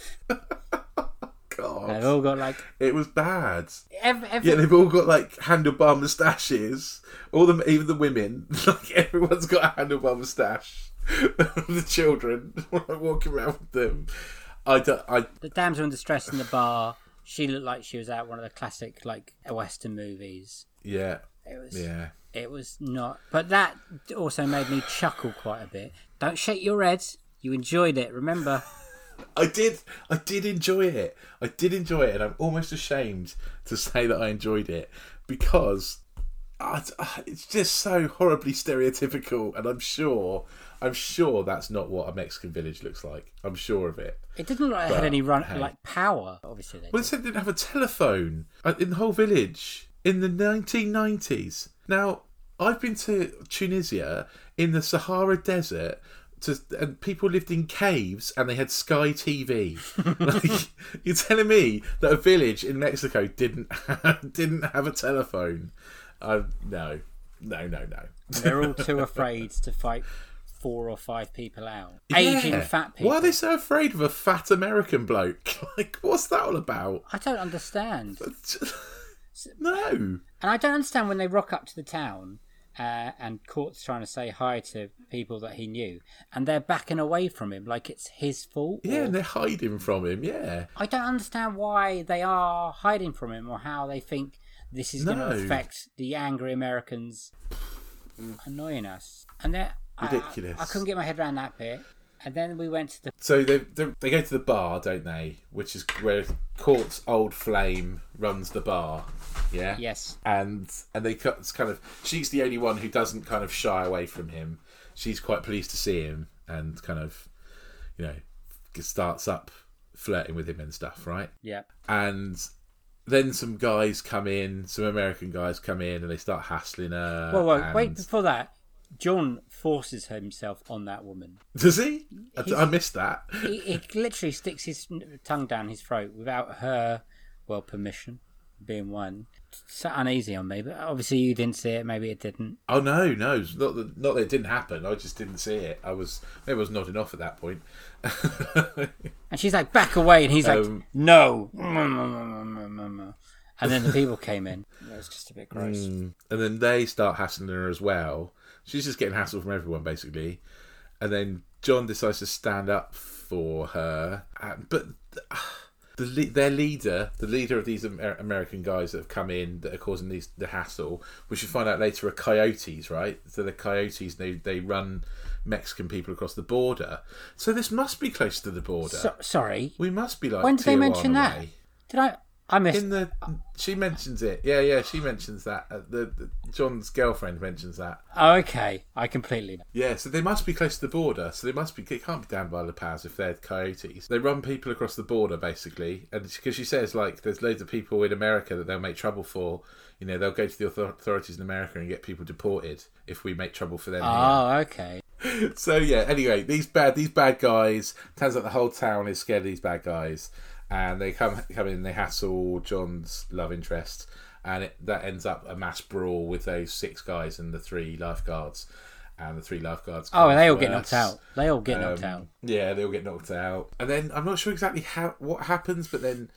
S2: God,
S1: They've all got like
S2: it was bad.
S1: every, every
S2: Yeah, they've all got like handlebar moustaches. All them, even the women, like everyone's got a handlebar moustache. the children walking around with them. I, don't, I
S1: the damsel in distress in the bar. She looked like she was out one of the classic like western movies.
S2: yeah,
S1: It was
S2: yeah.
S1: it was not, but that also made me chuckle quite a bit. Don't shake your heads. You enjoyed it, remember?
S2: I did. I did enjoy it. I did enjoy it, and I'm almost ashamed to say that I enjoyed it because I, it's just so horribly stereotypical, and I'm sure, I'm sure that's not what a Mexican village looks like. I'm sure of it.
S1: It didn't look like it had any run
S2: hey.
S1: like power. Obviously, they
S2: Well, they said they didn't have a telephone uh, in the whole village in the 1990s. Now, I've been to Tunisia in the Sahara Desert. To, and people lived in caves and they had Sky TV. like, you're telling me that a village in Mexico didn't didn't have a telephone? Uh, no, no, no, no.
S1: They're all too afraid to fight four or five people out. Aging
S2: Yeah.
S1: fat people.
S2: Why are they so afraid of a fat American bloke? Like, what's that all about?
S1: I don't understand.
S2: no.
S1: And I don't understand when they rock up to the town uh, and Cort's trying to say hi to people that he knew and they're backing away from him like it's his fault.
S2: Yeah,
S1: or-
S2: and they're hiding from him. Yeah.
S1: I don't understand why they are hiding from him or how they think this is going to affect the angry Americans annoying us. And they're I-
S2: Ridiculous.
S1: I, I couldn't get my head around that bit. And then we went to the
S2: So they, they they go to the bar, don't they? Which is where Cort's old flame runs the bar. Yeah.
S1: yes,
S2: And and they kind of she's the only one who doesn't kind of shy away from him. She's quite pleased to see him and kind of, you know, starts up flirting with him and stuff, right?
S1: yeah.
S2: And then some guys come in, some American guys come in, and they start hassling her.
S1: Well, wait,
S2: and-
S1: wait before that. John forces himself on that woman.
S2: Does he? I, I missed that.
S1: He, he literally sticks his tongue down his throat without her, well, permission, being one. It's uneasy on me, but obviously you didn't see it. Maybe it didn't.
S2: Oh no, no, not that not that it didn't happen. I just didn't see it. I was maybe I was nodding off at that point.
S1: And she's like, back away. And he's like,
S2: Um,
S1: no. And then the people came in. It was just a bit gross.
S2: and then they start hassling her as well. She's just getting hassled from everyone basically. And then John decides to stand up for her, and, but the their leader, the leader of these Amer- American guys that have come in that are causing these the hassle, we should find out later are coyotes, right? So the coyotes they they run Mexican people across the border. So this must be close to the border.
S1: So, sorry.
S2: we must be like
S1: When did they mention that?
S2: way.
S1: Did I? I missed.
S2: In the she mentions it. Yeah, yeah, she mentions that. Uh, the, the John's girlfriend mentions that.
S1: Oh, okay. I completely.
S2: Yeah, so they must be close to the border. So they must be. It can't be down by La Paz if they're coyotes. They run people across the border basically, and because she says like there's loads of people in America that they'll make trouble for. You know, they'll go to the author- authorities in America and get people deported if we make trouble for them. here.
S1: Oh, okay.
S2: so yeah anyway these bad these bad guys turns out the whole town is scared of these bad guys and they come come in they hassle john's love interest and it, that ends up a mass brawl with those six guys and the three lifeguards and the three lifeguards
S1: Oh,
S2: come
S1: they all get knocked out. They all get knocked
S2: Um,
S1: out.
S2: Yeah, they all get knocked out. And then I'm not sure exactly how what happens, but then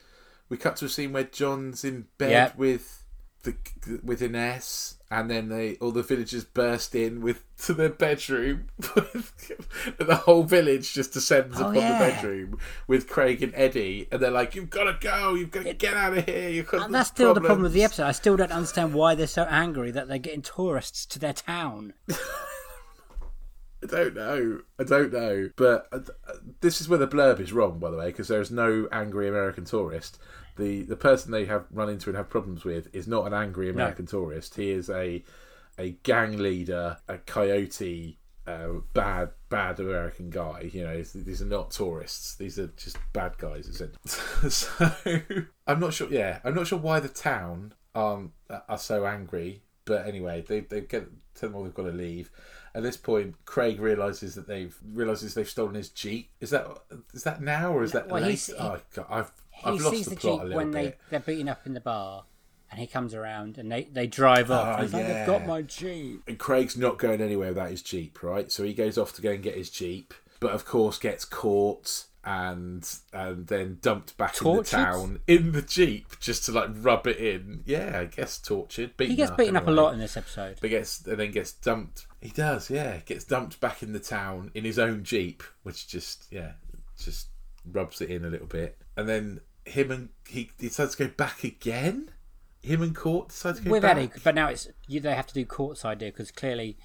S2: we cut to a scene where John's in bed
S1: Yep.
S2: with the with Ines, and then they all the villagers burst in with to their bedroom. the whole village just descends
S1: Oh,
S2: upon
S1: yeah.
S2: the bedroom with Craig and Eddie, and they're like, "You've got to go! You've got to get out of here! You've got
S1: And that's still the problem with the episode. I still don't understand why they're so angry that they're getting tourists to their town.
S2: I don't know. I don't know. But uh, uh, this is where the blurb is wrong, by the way, because there's no angry American tourist. The the person they have run into and have problems with is not an angry American tourist. He is a a gang leader, a coyote, uh, bad bad American guy. You know, these are not tourists. These are just bad guys. essentially. so I'm not sure. Yeah, I'm not sure why the town um, are so angry. But anyway, they they get tell them all they've got to leave. At this point, Craig realizes that they've realizes they've stolen his jeep. Is that is that now or is that
S1: Well,
S2: late? Oh, God, I've
S1: He
S2: I've
S1: sees
S2: the
S1: the, jeep when they
S2: bit.
S1: they're beating up in the bar, and he comes around and they, they drive off. And he's like,
S2: yeah.
S1: "They've got my jeep."
S2: And Craig's not going anywhere without his jeep, right? So he goes off to go and get his jeep. but of course gets caught and and then dumped back
S1: Tortured?
S2: in the town in the jeep just to like rub it in. Yeah, I guess tortured. Beaten
S1: He gets beaten up a lot in this episode.
S2: But gets and then gets dumped. He does, yeah. Gets dumped back in the town in his own jeep, which just yeah, just rubs it in a little bit. And then him and he decides to go back again. Him and Cort decide to go
S1: With
S2: back.
S1: Eddie, but now it's you, they have to do Cort's idea because clearly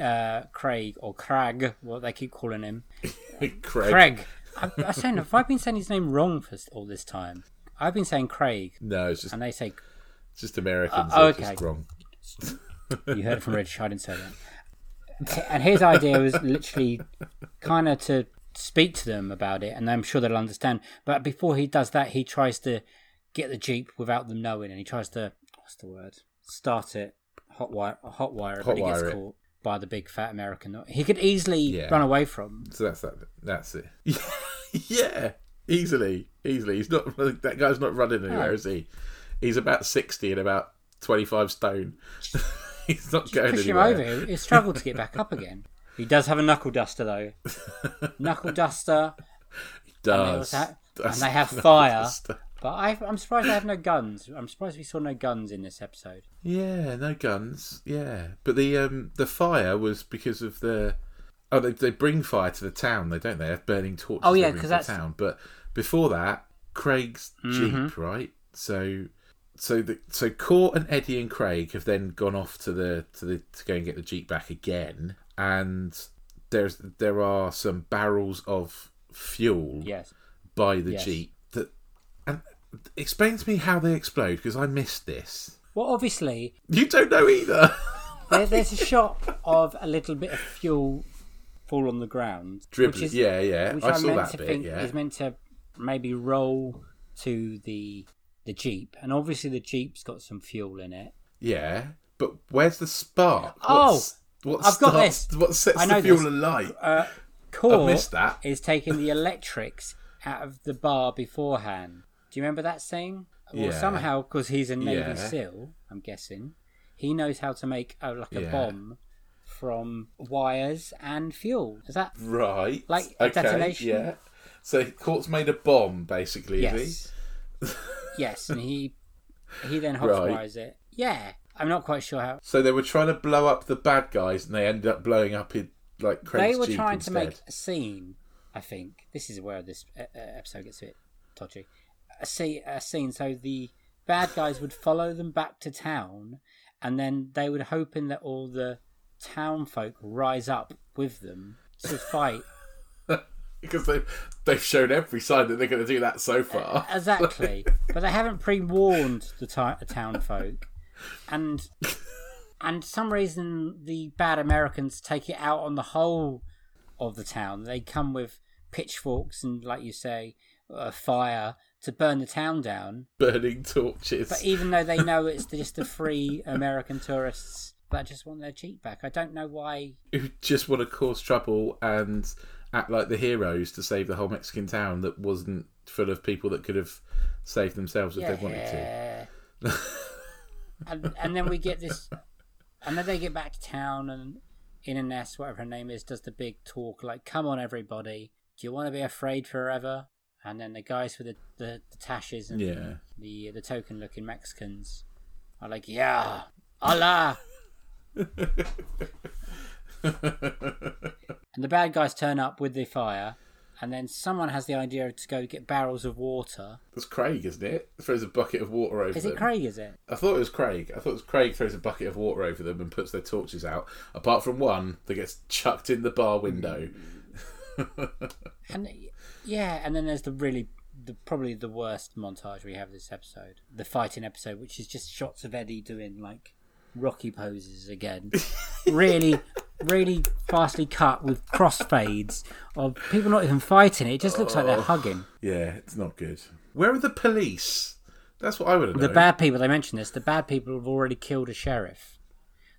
S1: uh, Craig or Crag, what they keep calling him,
S2: Craig.
S1: Craig. I, I saying, have I been saying his name wrong for all this time? I've been saying Craig,
S2: No, it's just
S1: and they say
S2: just Americans.
S1: Uh, okay.
S2: wrong.
S1: You heard it from Rich. I didn't say that. And his idea was literally kind of to speak to them about it, and I'm sure they'll understand. But before he does that, he tries to get the jeep without them knowing, and he tries to what's the word? Start it, hot wire, hot wire, but he gets
S2: it.
S1: caught by the big fat American. He could easily
S2: Yeah.
S1: run away from.
S2: So that's that. That's it. yeah, easily, easily. He's not. That guy's not running anywhere,
S1: No.
S2: is he? He's about sixty and about twenty-five stone. He's not going
S1: Push him over. He struggled to get back up again. He does have a knuckle duster though. knuckle duster, He
S2: Does.
S1: and they, also- and they have fire. But I, I'm surprised they have no guns. I'm surprised we saw no guns in this episode.
S2: Yeah, no guns. Yeah, but the um the fire was because of the. Oh, they, they bring fire to the town, they don't they? They have burning torches.
S1: Oh, yeah,
S2: because bring
S1: 'cause
S2: the
S1: that's-
S2: town. But before that, Craig's jeep,
S1: Mm-hmm.
S2: right? So, so the so Cort and Eddie and Craig have then gone off to the to the to go and get the jeep back again, and there's there are some barrels of fuel
S1: Yes.
S2: by the
S1: Yes.
S2: jeep that. And explain to me how they explode because I missed this.
S1: Well, obviously,
S2: You don't know either.
S1: there, there's a shot of a little bit of fuel fall on the ground,
S2: Dribbling.
S1: which is
S2: yeah, yeah.
S1: which
S2: I
S1: I'm
S2: saw
S1: meant
S2: that
S1: to
S2: bit.
S1: think
S2: Yeah.
S1: is meant to maybe roll to the the jeep, and obviously the jeep's got some fuel in it.
S2: Yeah, but where's the spark?
S1: Oh,
S2: What's- what
S1: I've got this.
S2: What sets
S1: I know
S2: the fuel
S1: this.
S2: alight?
S1: Uh, Cort
S2: missed that.
S1: is taking the electrics out of the bar beforehand. Do you remember that scene? Well,
S2: Yeah.
S1: somehow, because he's a Navy
S2: Yeah.
S1: SEAL, I'm guessing, he knows how to make uh, like a
S2: Yeah.
S1: bomb from wires and fuel. Is that
S2: Right.
S1: Like a
S2: okay,
S1: detonation?
S2: Yeah. So Cort's made a bomb, basically, is
S1: yes? yes, and he he then
S2: Right.
S1: it. Yeah, I'm not quite sure how.
S2: So they were trying to blow up the bad guys, and they ended up blowing up in like Craig's
S1: they were
S2: Jeep
S1: trying
S2: instead.
S1: to make a scene. I think this is where this uh, uh, episode gets a bit dodgy. A, scene, a scene so the bad guys would follow them back to town, and then they would hoping that all the town folk rise up with them to fight.
S2: because they they've shown every sign that they're going to do that so far.
S1: exactly, but they haven't pre-warned the, ti the town folk, and and some reason the bad Americans take it out on the whole of the town. They come with pitchforks and, like you say, uh, fire to burn the town down.
S2: Burning torches.
S1: But even though they know it's just the free American tourists that just want their jeep back, I don't know why.
S2: who just want to cause trouble and act like the heroes to save the whole Mexican town that wasn't full of people that could have saved themselves if they wanted to.
S1: And and then we get this, and then they get back to town, and Innes, whatever her name is, does the big talk like, "Come on, everybody, do you want to be afraid forever?" And then the guys with the the, the tashes and
S2: Yeah.
S1: the uh, the token looking Mexicans are like, "Yeah, Allah." and the bad guys turn up with the fire, and then someone has the idea to go get barrels of water.
S2: That's Craig, isn't it? Throws a bucket of water over
S1: Is
S2: them.
S1: it Craig? Is it?
S2: I thought it was Craig. I thought it was Craig throws a bucket of water over them and puts their torches out. Apart from one that gets chucked in the bar window.
S1: And yeah, and then there's the really, the probably the worst montage we have this episode, the fighting episode, which is just shots of Eddie doing like Rocky poses again, really, really fastly cut with crossfades of people not even fighting. It just looks like they're oh. hugging.
S2: Yeah, it's not good. Where are the police? That's what I would have
S1: The
S2: known.
S1: bad people, they mentioned this. The bad people have already killed a sheriff.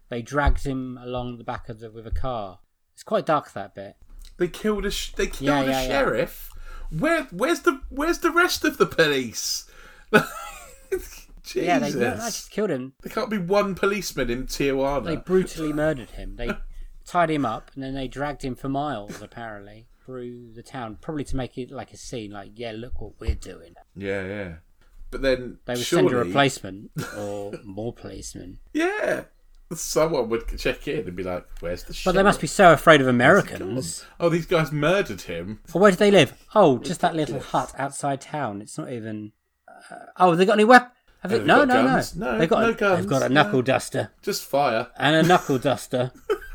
S1: They dragged him along the back of the with a car. It's quite dark that bit.
S2: They killed a sh- they killed
S1: Yeah,
S2: a
S1: yeah, yeah.
S2: sheriff. Where where's the where's the rest of the police? Jesus.
S1: Yeah, they not just killed him.
S2: There can't be one policeman in Tijuana.
S1: They brutally murdered him. They tied him up and then they dragged him for miles, apparently, through the town, probably to make it like a scene. Like, yeah, look what we're doing.
S2: Yeah, yeah. But then
S1: They would
S2: surely,
S1: send a replacement or more policemen.
S2: Yeah, someone would check in and be like, "Where's the?"
S1: But they must be so afraid of Americans.
S2: Oh, these guys murdered him.
S1: Or where do they live? Oh, just that little hut outside town. It's not even. Uh, oh, they got any weapon? Have they? No, no,
S2: guns.
S1: no.
S2: No,
S1: They got.
S2: no
S1: a,
S2: guns,
S1: They've got a
S2: no.
S1: knuckle duster
S2: Just fire.
S1: and a knuckle duster.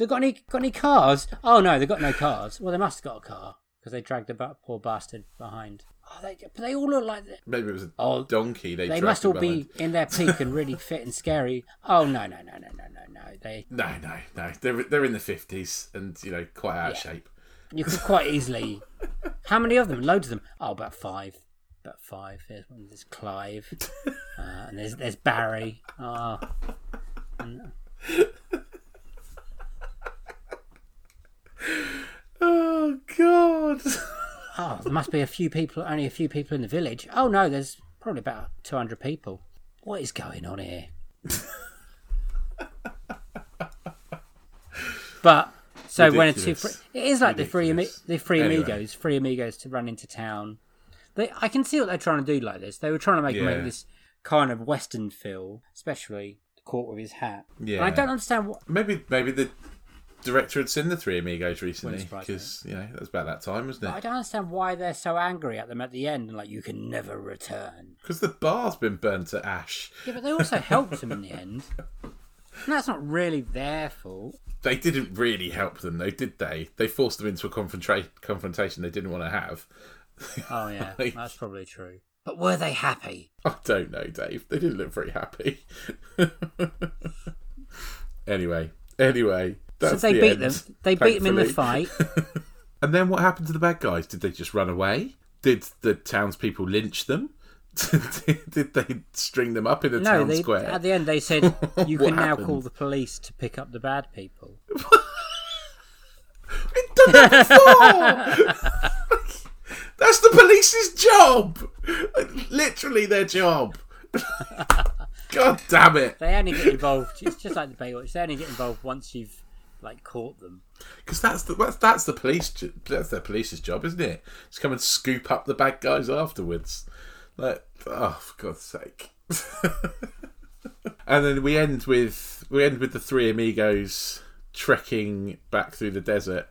S1: they got any got any cars? Oh no, they got no cars. Well, they must have got a car because they dragged the bu- poor bastard behind. Oh, they, but they all look like. The,
S2: Maybe it was a
S1: Oh,
S2: donkey. They,
S1: they must all be in their peak and really fit and scary. Oh no, no, no, no, no, no, no. They
S2: No, no, no. They're they're in the fifties and you know quite out of
S1: Yeah.
S2: shape.
S1: You could quite easily. How many of them? Loads of them. Oh, about five. About five. There's one. There's Clive, uh, and there's there's Barry. And,
S2: Oh God.
S1: oh, there must be a few people. Only a few people in the village. Oh no, there's probably about two hundred people. What is going on here? but so when it's two, fr- it is like the three the three
S2: Anyway.
S1: amigos, three amigos to run into town. They, I can see what they're trying to do like this. They were trying to make,
S2: Yeah.
S1: make this kind of western feel, especially the Cort with his hat.
S2: Yeah.
S1: And I don't understand what.
S2: Maybe maybe the director had seen the Three Amigos recently
S1: Wouldn't surprise me.
S2: because you know that was about that time, wasn't it?
S1: I don't understand why they're so angry at them at the end and like you can never return.
S2: Because the bar's been burnt to ash.
S1: Yeah, but they also helped them in the end. And that's not really their fault.
S2: They didn't really help them, though, did they? They forced them into a confrontation they didn't want to have.
S1: Oh yeah,
S2: Like-
S1: that's probably true. But were they happy?
S2: I don't know, Dave. They didn't look very happy. anyway, anyway,
S1: So they
S2: the
S1: beat
S2: end,
S1: them. They beat them in the fight.
S2: And then what happened to the bad guys? Did they just run away? Did the townspeople lynch them? did they string them up in the
S1: No,
S2: town
S1: they,
S2: square?
S1: at the end they said you can now
S2: happened?
S1: call the police to pick up the bad people.
S2: We've done that before. That's the police's job. Literally their job. God damn it!
S1: They only get involved. It's just like the Baywatch. They only get involved once you've like caught them.
S2: Because that's the that's, that's the police. That's their police's job, isn't it? Just come and scoop up the bad guys afterwards. Like, oh, for God's sake! and then we end with we end with the three amigos trekking back through the desert,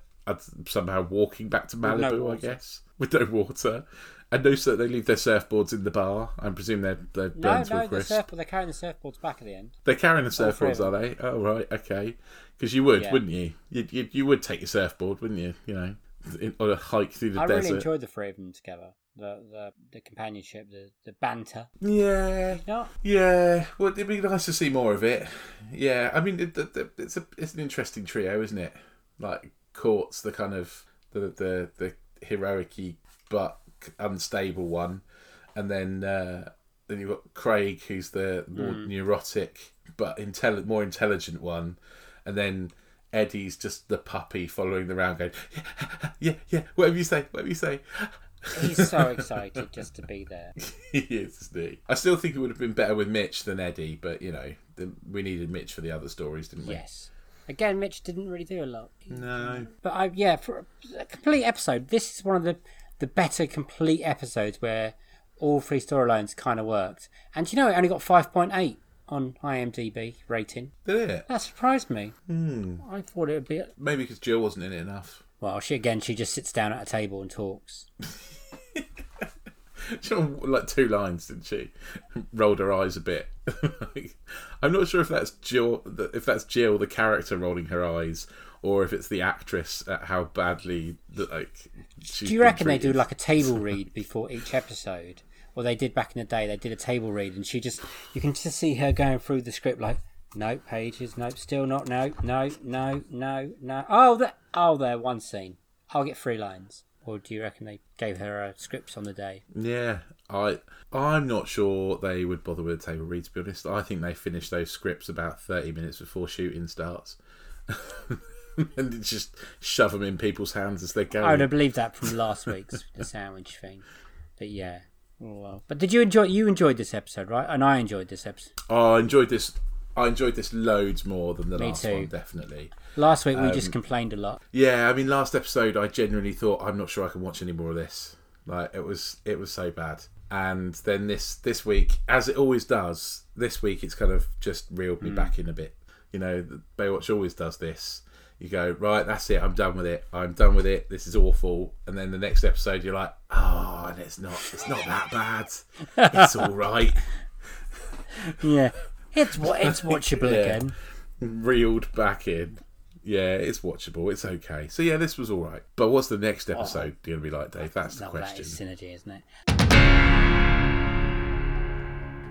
S2: somehow walking back to
S1: no
S2: Malibu. I guess with no water. And notice that they leave their surfboards in the bar. I presume they're they're
S1: No,
S2: burnt
S1: no,
S2: a
S1: the
S2: crisp.
S1: surf, they're carrying the surfboards back at the end.
S2: They're carrying the
S1: All three of
S2: surfboards, are they? Oh right, okay. Because you would,
S1: Yeah.
S2: wouldn't you? You, you? you would take your surfboard, wouldn't you? You know, in, on a hike through the
S1: I
S2: desert.
S1: really enjoyed the three of them together. The the, the companionship, the, the banter.
S2: yeah,
S1: You know,
S2: yeah. Well, it'd be nice to see more of it. Yeah, I mean, it, it, it- it's a it's an interesting trio, isn't it? Like Cort's the kind of the the the heroic but unstable one, and then uh, then you've got Craig, who's the more neurotic but intelli- more intelligent one, and then Eddie's just the puppy following the round, going yeah, yeah, yeah, whatever you say, whatever you say.
S1: he's so excited just to be there.
S2: he is, isn't he? I still think it would have been better with Mitch than Eddie, but you know, the, we needed Mitch for the other stories, didn't we?
S1: Yes. Again, Mitch didn't really do a lot.
S2: No.
S1: But I, yeah, for a complete episode, this is one of the the better complete episodes where all three storylines kind of worked. And you know, it only got five point eight on IMDb rating.
S2: Did it?
S1: That surprised me. Hmm. I thought it would be.
S2: Maybe because Jill wasn't in it enough.
S1: Well, she again, she just sits down at a table and talks.
S2: She like two lines, didn't she? Rolled her eyes a bit. I'm not sure if that's Jill, if that's Jill, the character, rolling her eyes, or if it's the actress at how badly like.
S1: Do you reckon they do like a table read before each episode? Or they did back in the day, they did a table read and she just, you can just see her going through the script like, nope, pages, nope, still not, no, no, no, no, no. Oh, that, oh, there, one scene. I'll get three lines. Or do you reckon they gave her uh, scripts on the day?
S2: Yeah, I I'm not sure they would bother with a table read. To be honest, I think they finish those scripts about thirty minutes before shooting starts, and just shove them in people's hands as they go.
S1: I would have believed that from last week's the sandwich thing. But yeah. Oh, well. But did you enjoy? You enjoyed this episode, right? And I enjoyed this episode.
S2: Oh, I enjoyed this. I enjoyed this loads more than the
S1: Me
S2: last
S1: too.
S2: one, definitely.
S1: Last week we
S2: Um,
S1: just complained a lot.
S2: Yeah, I mean, last episode I genuinely thought I'm not sure I can watch any more of this. Like it was, it was so bad. And then this this week, as it always does, this week it's kind of just reeled me back in a bit. You know, Baywatch always does this. You go right, that's it. I'm done with it. I'm done with it. This is awful. And then the next episode, you're like, oh, and it's not. It's not that bad. It's all right.
S1: Yeah, it's it's watchable
S2: Yeah.
S1: again.
S2: reeled back in. Yeah, it's watchable. It's okay. So yeah, this was all right. But what's the next episode going to be like, Dave? That's the question.
S1: is synergy, isn't it?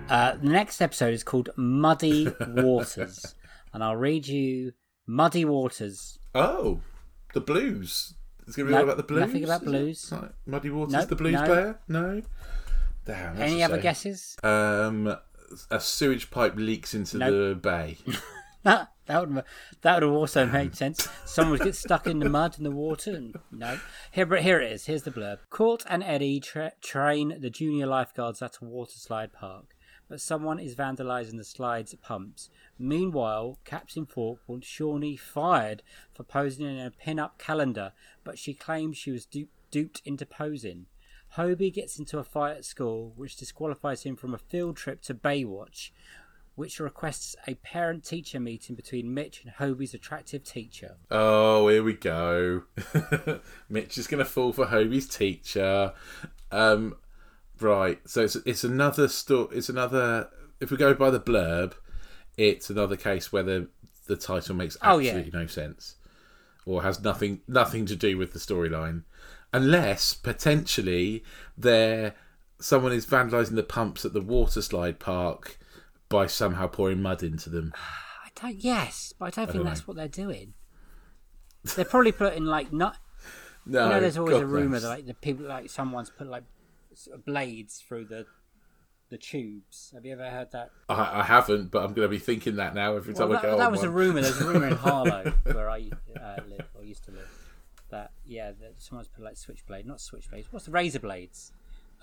S1: Uh, the next episode is called Muddy Waters, and I'll read you Muddy Waters.
S2: Oh, the blues. It's going to be all about the blues.
S1: nothing about blues.
S2: Like Muddy Waters,
S1: Nope,
S2: the blues
S1: no.
S2: player? No. Damn.
S1: Any other
S2: shame.
S1: guesses?
S2: Um, a sewage pipe leaks into
S1: Nope.
S2: the bay.
S1: That that would that would have also made sense. Someone would get stuck in the mud and the water. And, no, here but here it is. Here's the blurb. Cort and Eddie tra- train the junior lifeguards at a water slide park, but someone is vandalising the slide's pumps. Meanwhile, Captain Falk wants Shauni fired for posing in a pin-up calendar, but she claims she was du- duped into posing. Hobie gets into a fight at school, which disqualifies him from a field trip to Baywatch, which requests a parent teacher meeting between Mitch and Hobie's attractive teacher.
S2: Oh, here we go. Mitch is going to fall for Hobie's teacher. Um, right. So it's it's another story. It's another. If we go by the blurb, it's another case where the the title makes
S1: Oh, yeah.
S2: absolutely no sense, or has nothing nothing to do with the storyline, unless potentially there someone is vandalising the pumps at the water slide park by somehow pouring mud into them.
S1: I don't, yes, but I don't think
S2: don't
S1: that's
S2: know.
S1: what they're doing. They're probably putting like not.
S2: No,
S1: You know, there's always
S2: God
S1: a rumor that like the people like someone's put like blades through the the tubes. Have you ever heard that?
S2: I, I haven't, but I'm going to be thinking that now every
S1: Well,
S2: time I go.
S1: that
S2: on
S1: was a rumor. There's a rumor in Harlow where I uh, live or used to live. That yeah, that someone's put like switchblade, not switchblades. What's the razor blades?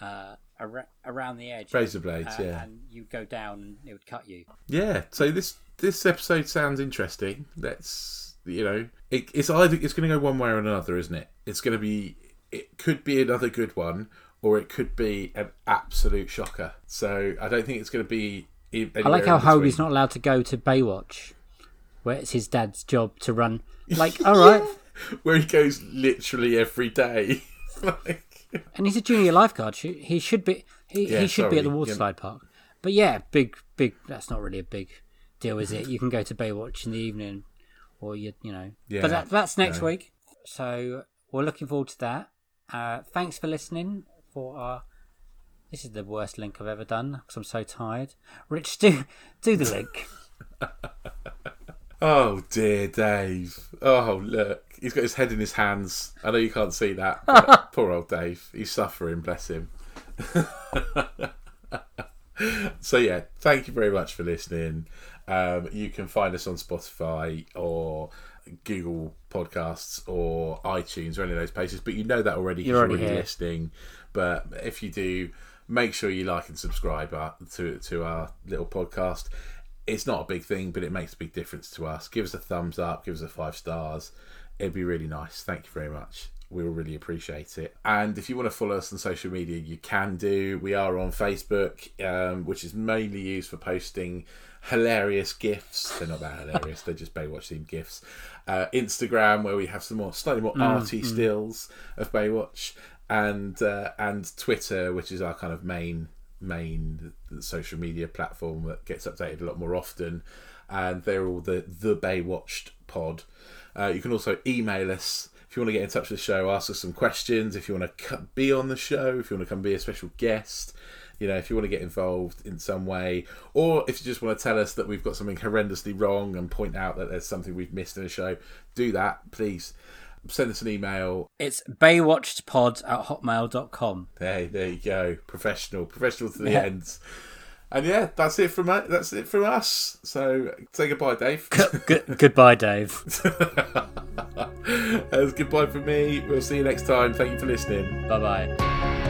S1: Uh, ar- around the edge.
S2: Razor blades,
S1: uh,
S2: yeah.
S1: and you go down and it would cut you.
S2: Yeah. So this this episode sounds interesting. Let's you know, it, it's either it's going to go one way or another, isn't it? It's going to be it could be another good one, or it could be an absolute shocker. So I don't think it's going to be.
S1: I like how Hobie's not allowed to go to Baywatch, where it's his dad's job to run. Like, all right,
S2: where he goes literally every day. like,
S1: and he's a junior lifeguard. He should be. He,
S2: Yeah,
S1: he should be at the
S2: sorry,
S1: water
S2: yeah.
S1: park. But yeah, big big. That's not really a big deal, is it? You can go to Baywatch in the evening, or you you know.
S2: Yeah,
S1: but that, that's next
S2: no.
S1: week. So we're looking forward to that. Uh, thanks for listening. For our this is the worst link I've ever done because I'm so tired. Rich, do do the link.
S2: oh dear, Dave. Oh look, he's got his head in his hands. I know you can't see that. But poor old Dave. He's suffering. Bless him. so yeah, thank you very much for listening. Um, you can find us on Spotify or Google Podcasts or iTunes or any of those places. But you know that already.
S1: You're already here.
S2: listening. But if you do, make sure you like and subscribe uh, to to our little podcast. It's not a big thing, but it makes a big difference to us. Give us a thumbs up. Give us a five stars. It'd be really nice. Thank you very much. We'll really appreciate it. And if you want to follow us on social media, you can do. We are on Facebook, um, which is mainly used for posting hilarious gifs. They're not that hilarious. They're just Baywatch themed gifs. Uh, Instagram, where we have some more slightly more arty stills of Baywatch, and uh, and Twitter, which is our kind of main main social media platform that gets updated a lot more often. And they're all the the Baywatched pod. Uh, you can also email us if you want to get in touch with the show, ask us some questions. If you want to be on the show, if you want to come be a special guest, you know, if you want to get involved in some way, or if you just want to tell us that we've got something horrendously wrong and point out that there's something we've missed in the show, do that, please. Send us an email.
S1: It's baywatchedpod at hotmail.com.
S2: Hey, there you go. Professional, professional to the
S1: Yeah.
S2: ends. And yeah, that's it from that's it from us. So say goodbye, Dave.
S1: Good, goodbye, Dave.
S2: That's goodbye from me. We'll see you next time. Thank you for listening.
S1: Bye bye.